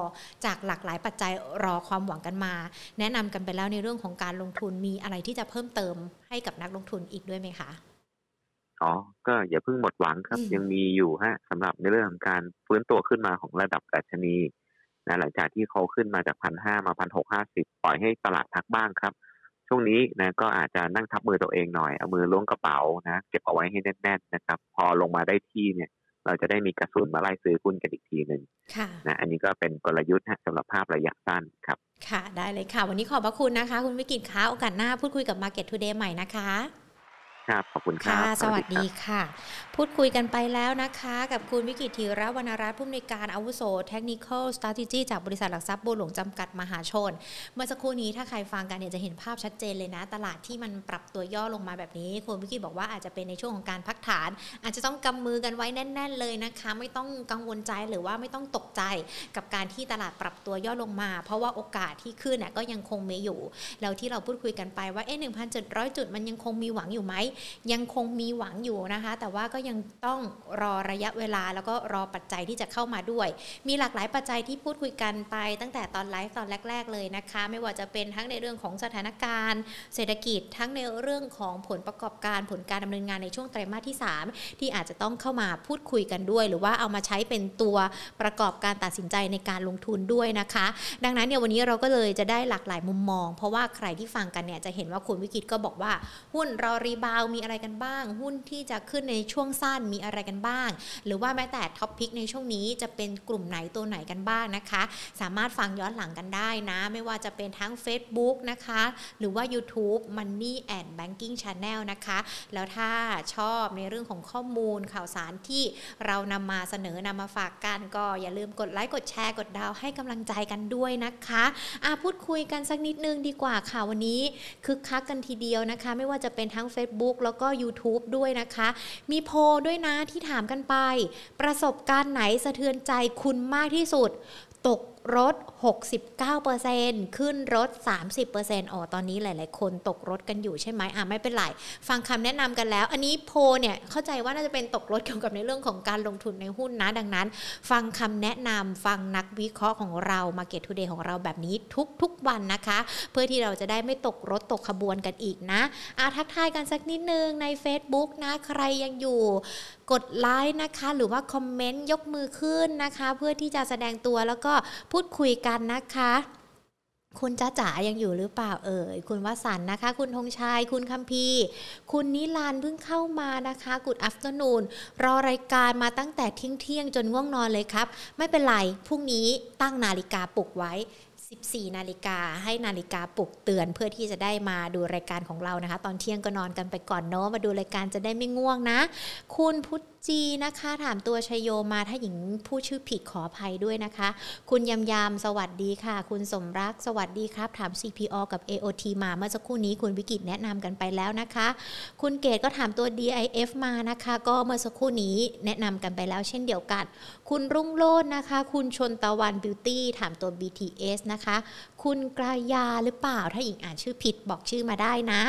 Speaker 1: จากหลากหลายปัจจัยรอความหวังกันมา แนะนำกันไปแล้วในเรื่องของการลงทุนมีอะไรที่จะเพิ่มเติมให้กับนักลงทุนอีกด้วยไหมคะ
Speaker 2: อ๋อ ก็อย่าเพิ่งหมดหวังครับ ยังมีอยู่ฮะสำหรับในเรื่องของการฟื้นตัวขึ้นมาของระดับดัชนีนะหลังจากที่เขาขึ้นมาจากพันห้ามาพันหกห้าสิบปล่อยให้ตลาดพักบ้างครับ ช่วงนี้นะก็อาจจะนั่งทับมือตัวเองหน่อย เอามือล้วงกระเป๋านะเก็บเอาไว้ให้แน่นๆนะครับ พอลงมาได้ที่เนี่ย เราจะได้มีกระสุนมาไล่ซื้อหุ้นกันอีกทีหนึ่งนะอันนี้ก็เป็นกลยุทธ์สำหรับภาพระยะสั้นครับ
Speaker 1: ค่ะได้เลยค่ะ วันนี้ขอบพระคุณนะคะ คุณวิกิตคะโอกาสหน้าพูดคุยกับ Market Today ใหม่นะคะ
Speaker 2: ครับขอบคุณครับ
Speaker 1: สวัสดีค่ะ พูดคุยกันไปแล้วนะคะ กับคุณวิกิตธีรวรรณรัตน์ผู้อำนวยการอาวุโส Technical Strategy จากบริษัทหลักทรัพย์บัวหลวงจำกัดมหาชน เมื่อสักครู่นี้ถ้าใครฟังกันเนี่ยจะเห็นภาพชัดเจนเลยนะ ตลาดที่มันปรับตัวย่อลงมาแบบนี้ คุณวิกิตบอกว่าอาจจะเป็นในช่วงของการพักฐาน อาจจะต้องกำมือกันไว้แน่น ๆ เลยนะคะ ไม่ต้องกังวลใจหรือว่าไม่ต้องตกใจกับการที่ตลาดปรับตัวย่อลงมา เพราะว่าโอกาสที่ขึ้นก็ยังคงมีอยู่แล้วที่เราพูดคุยกันไปว่าเอ๊ะหนึ่งพันเจ็ดร้อยจุดมันยังคงมีหวังอยู่ไหมยังคงมีหวังอยู่นะคะ แต่ว่าก็ยังต้องรอระยะเวลาแล้วก็รอปัจจัยที่จะเข้ามาด้วย มีหลากหลายปัจจัยที่พูดคุยกันไป ตั้งแต่ตอนไลฟ์ตอนแรก ๆ เลยนะคะ ไม่ว่าจะเป็นทั้งในเรื่องของสถานการณ์ เศรษฐกิจทั้งในเรื่องของผลประกอบการผลการดำเนินงานในช่วงไตรมาสที่ 3 ที่อาจจะต้องเข้ามาพูดคุยกันด้วย หรือว่าเอามาใช้เป็นตัวประกอบการตัดสินใจในการลงทุนด้วยนะคะ ดังนั้นเนี่ยวันนี้เราก็เลยจะได้หลากหลายมุมมอง เพราะว่าใครที่ฟังกันเนี่ยจะเห็นว่าคุณวิกิจก็บอกว่าหุ้นรอ rebound มีอะไรกันบ้าง หุ้นที่จะขึ้นในช่วงสั้นมีอะไรกันบ้าง หรือว่าแม้แต่ top pick ในช่วงนี้จะเป็นกลุ่มไหนตัวไหนกันบ้างนะคะ สามารถฟังย้อนหลังกันได้นะ ไม่ว่าจะเป็นทั้ง Facebook นะคะ หรือว่า YouTube Money and Banking Channel นะคะ แล้วถ้าชอบในเรื่องของข้อมูลข่าวสารที่เรานำมาเสนอนำมาฝากกันก็อย่าลืมกดไลค์กดแชร์กดดาวให้กำลังใจกันด้วยนะคะอาพูดคุยกันสักนิดนึงดีกว่าค่ะวันนี้คึกคักกันทีเดียวนะคะ ไม่ว่าจะเป็นทั้ง Facebook แล้วก็ YouTube ด้วยนะคะ มีโพด้วยนะที่ถามกันไป ประสบการณ์ไหนสะเทือนใจคุณมากที่สุด ตก รถ 69%ขึ้นรถ 30%อ๋อตอนนี้หลาย ๆ คนตกรถกันอยู่ใช่ไหมอะไม่เป็นไร ฟังคำแนะนำกันแล้ว อันนี้โพเนี่ยเข้าใจว่าน่าจะเป็นตกรถเกี่ยวกับในเรื่องของการลงทุนในหุ้นนะ ดังนั้น ฟังคำแนะนำฟังนักวิเคราะห์ของเรา Market Today ของเราแบบนี้ทุก ๆ วันนะคะ เพื่อที่เราจะได้ไม่ตกรถตกขบวนกันอีกนะอาทักทายกันสักนิดนึงใน Facebook นะใครยังอยู่ กดไลค์นะคะ หรือว่าคอมเมนต์ยกมือขึ้นนะคะ เพื่อที่จะแสดงตัวแล้วก็พูดคุยกันนะคะคุณจ้าจ๋ายังอยู่หรือเปล่าเอ่ยคุณวสันนะคะ คุณธงชัยคุณคัมพีคุณนิลานเพิ่งเข้ามานะคะ good afternoon รอรายการมาตั้งแต่เที่ยงเที่ยงจนง่วงนอนเลยครับ ไม่เป็นไร พรุ่งนี้ตั้งนาฬิกาปลุกไว้ 14 นาฬิกาให้นาฬิกาปลุกเตือนเพื่อที่จะได้มาดูรายการของเรานะคะ ตอนเที่ยงก็นอนกันไปก่อนเนาะมาดูรายการจะได้ไม่ง่วงนะ คุณพุทจีนะคะ ถามตัวชโยมาถ้าหญิงผู้ชื่อผิดขออภัยด้วยนะคะ คุณยำยำสวัสดีค่ะ คุณสมรักสวัสดีครับ ถาม CPO กับ AOT มาเมื่อสักครู่นี้คุณวิกิตแนะนำกันไปแล้วนะคะ คุณเกดก็ถามตัว DIF มานะคะ ก็เมื่อสักครู่นี้แนะนำกันไปแล้วเช่นเดียวกัน คุณรุ่งโรจน์นะคะ คุณชนตะวันบิวตี้ถามตัว BTS นะคะคุณกรายาหรือเปล่า ถ้าหญิงอ่านชื่อผิดบอกชื่อมาได้นะ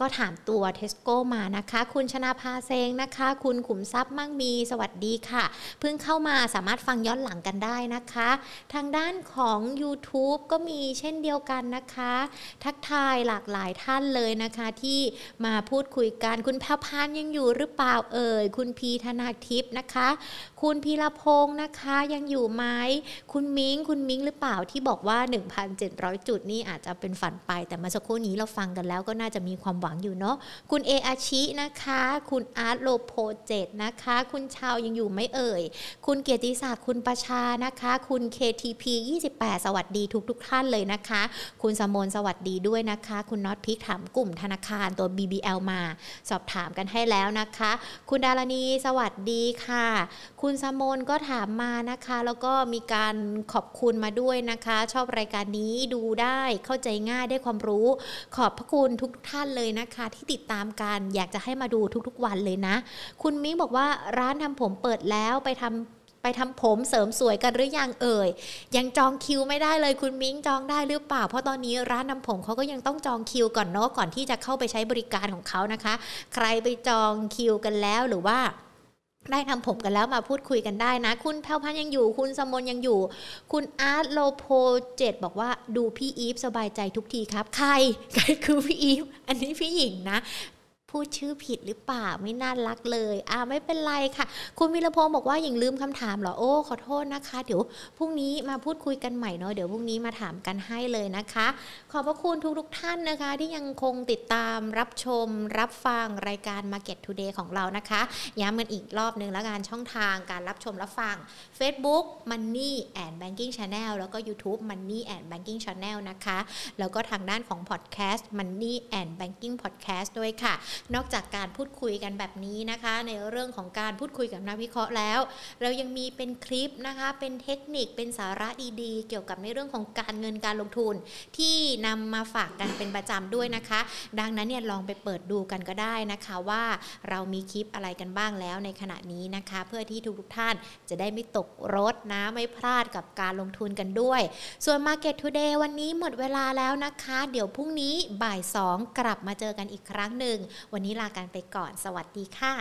Speaker 1: ก็ถามตัวเทสโก้มานะคะ คุณชนาภาเซงนะคะ คุณขุมทรัพย์มั่งมี สวัสดีค่ะ เพิ่งเข้ามาสามารถฟังย้อนหลังกันได้นะคะ ทางด้านของ YouTube ก็มีเช่นเดียวกันนะคะ ทักทายหลากหลายท่านเลยนะคะที่มาพูดคุยกัน คุณแพรพานยังอยู่หรือเปล่าเอ่ย คุณพีธนาทิพย์นะคะ คุณพีรพงศ์นะคะยังอยู่ไหม คุณมิง้ง คุณมิ้งหรือเปล่าที่บอกว่า 1,700จุดนี่อาจจะเป็นฝันไป แต่มาสักครู่นี้เราฟังกันแล้วก็น่าจะมีความหวังอยู่เนาะคุณเออาชินะคะ คุณอาร์ตโลโพเจตนะคะ คุณชาวยังอยู่ไม่เอ่ย คุณเกียรติศักดิ์คุณประชานะคะ คุณ KTP 28 สวัสดีทุกทุกท่านเลยนะคะ คุณสมนสวัสดีด้วยนะคะ คุณน็อตพิกถามกลุ่มธนาคารตัว BBL มา สอบถามกันให้แล้วนะคะ คุณดารณีสวัสดีค่ะ คุณสมนก็ถามมานะคะ แล้วก็มีการขอบคุณมาด้วยนะคะ ชอบรายการนี้ดูได้เข้าใจง่ายได้ความรู้ ขอบพระคุณทุกท่านเลยนะคะ ที่ติดตามกันอยากจะให้มาดูทุกๆวันเลยนะ คุณมิ้งบอกว่าร้านทำผมเปิดแล้วไปทำไปทำผมเสริมสวยกันหรือยังเอ่ย ยังจองคิวไม่ได้เลยคุณมิ้งจองได้หรือเปล่า เพราะตอนนี้ร้านทำผมเขาก็ยังต้องจองคิวก่อนเนาะก่อนที่จะเข้าไปใช้บริการของเขานะคะ ใครไปจองคิวกันแล้วหรือว่า ได้ทำผมกันแล้วมาพูดคุยกันได้นะ คุณแพลพันยังอยู่ คุณสมนยังอยู่ คุณอาร์ตโลโพเจ็ดบอกว่าดูพี่อีฟสบายใจทุกทีครับ ใคร ใครคือพี่อีฟ อันนี้พี่หญิงนะ พูดชื่อผิดหรือเปล่าไม่น่ารักเลยอ่าไม่เป็นไรค่ะ คุณวิรพงศ์บอกว่าอย่างลืมคำถามเหรอโอ้ขอโทษนะคะ เดี๋ยวพรุ่งนี้มาพูดคุยกันใหม่เนาะเดี๋ยวพรุ่งนี้มาถามกันให้เลยนะคะ ขอบพระคุณทุกทุกท่านนะคะ ที่ยังคงติดตามรับชม รับฟังรายการ Market Today ของเรานะคะย้ำกันอีกรอบนึงแล้วกันช่องทางการรับชมรับฟัง Facebook Money and Banking Channel แล้วก็ YouTube Money and Banking Channel นะคะ แล้วก็ทางด้านของ Podcast Money and Banking Podcast ด้วยค่ะนอกจากการพูดคุยกันแบบนี้นะคะ ในเรื่องของการพูดคุยกับนักวิเคราะห์แล้ว เรายังมีเป็นคลิปนะคะ เป็นเทคนิคเป็นสาระดีๆ เกี่ยวกับในเรื่องของการเงินการลงทุน ที่นำมาฝากกันเป็นประจำด้วยนะคะ ดังนั้นเนี่ยลองไปเปิดดูกันก็ได้นะคะว่าเรามีคลิปอะไรกันบ้างแล้วในขณะนี้นะคะ เพื่อที่ทุกๆท่านจะได้ไม่ตกรถนะไม่พลาดกับการลงทุนกันด้วย ส่วน Market Today วันนี้หมดเวลาแล้วนะคะ เดี๋ยวพรุ่งนี้บ่าย 2 กลับมาเจอกันอีกครั้งหนึ่งวันนี้ลากันไปก่อน สวัสดีค่ะ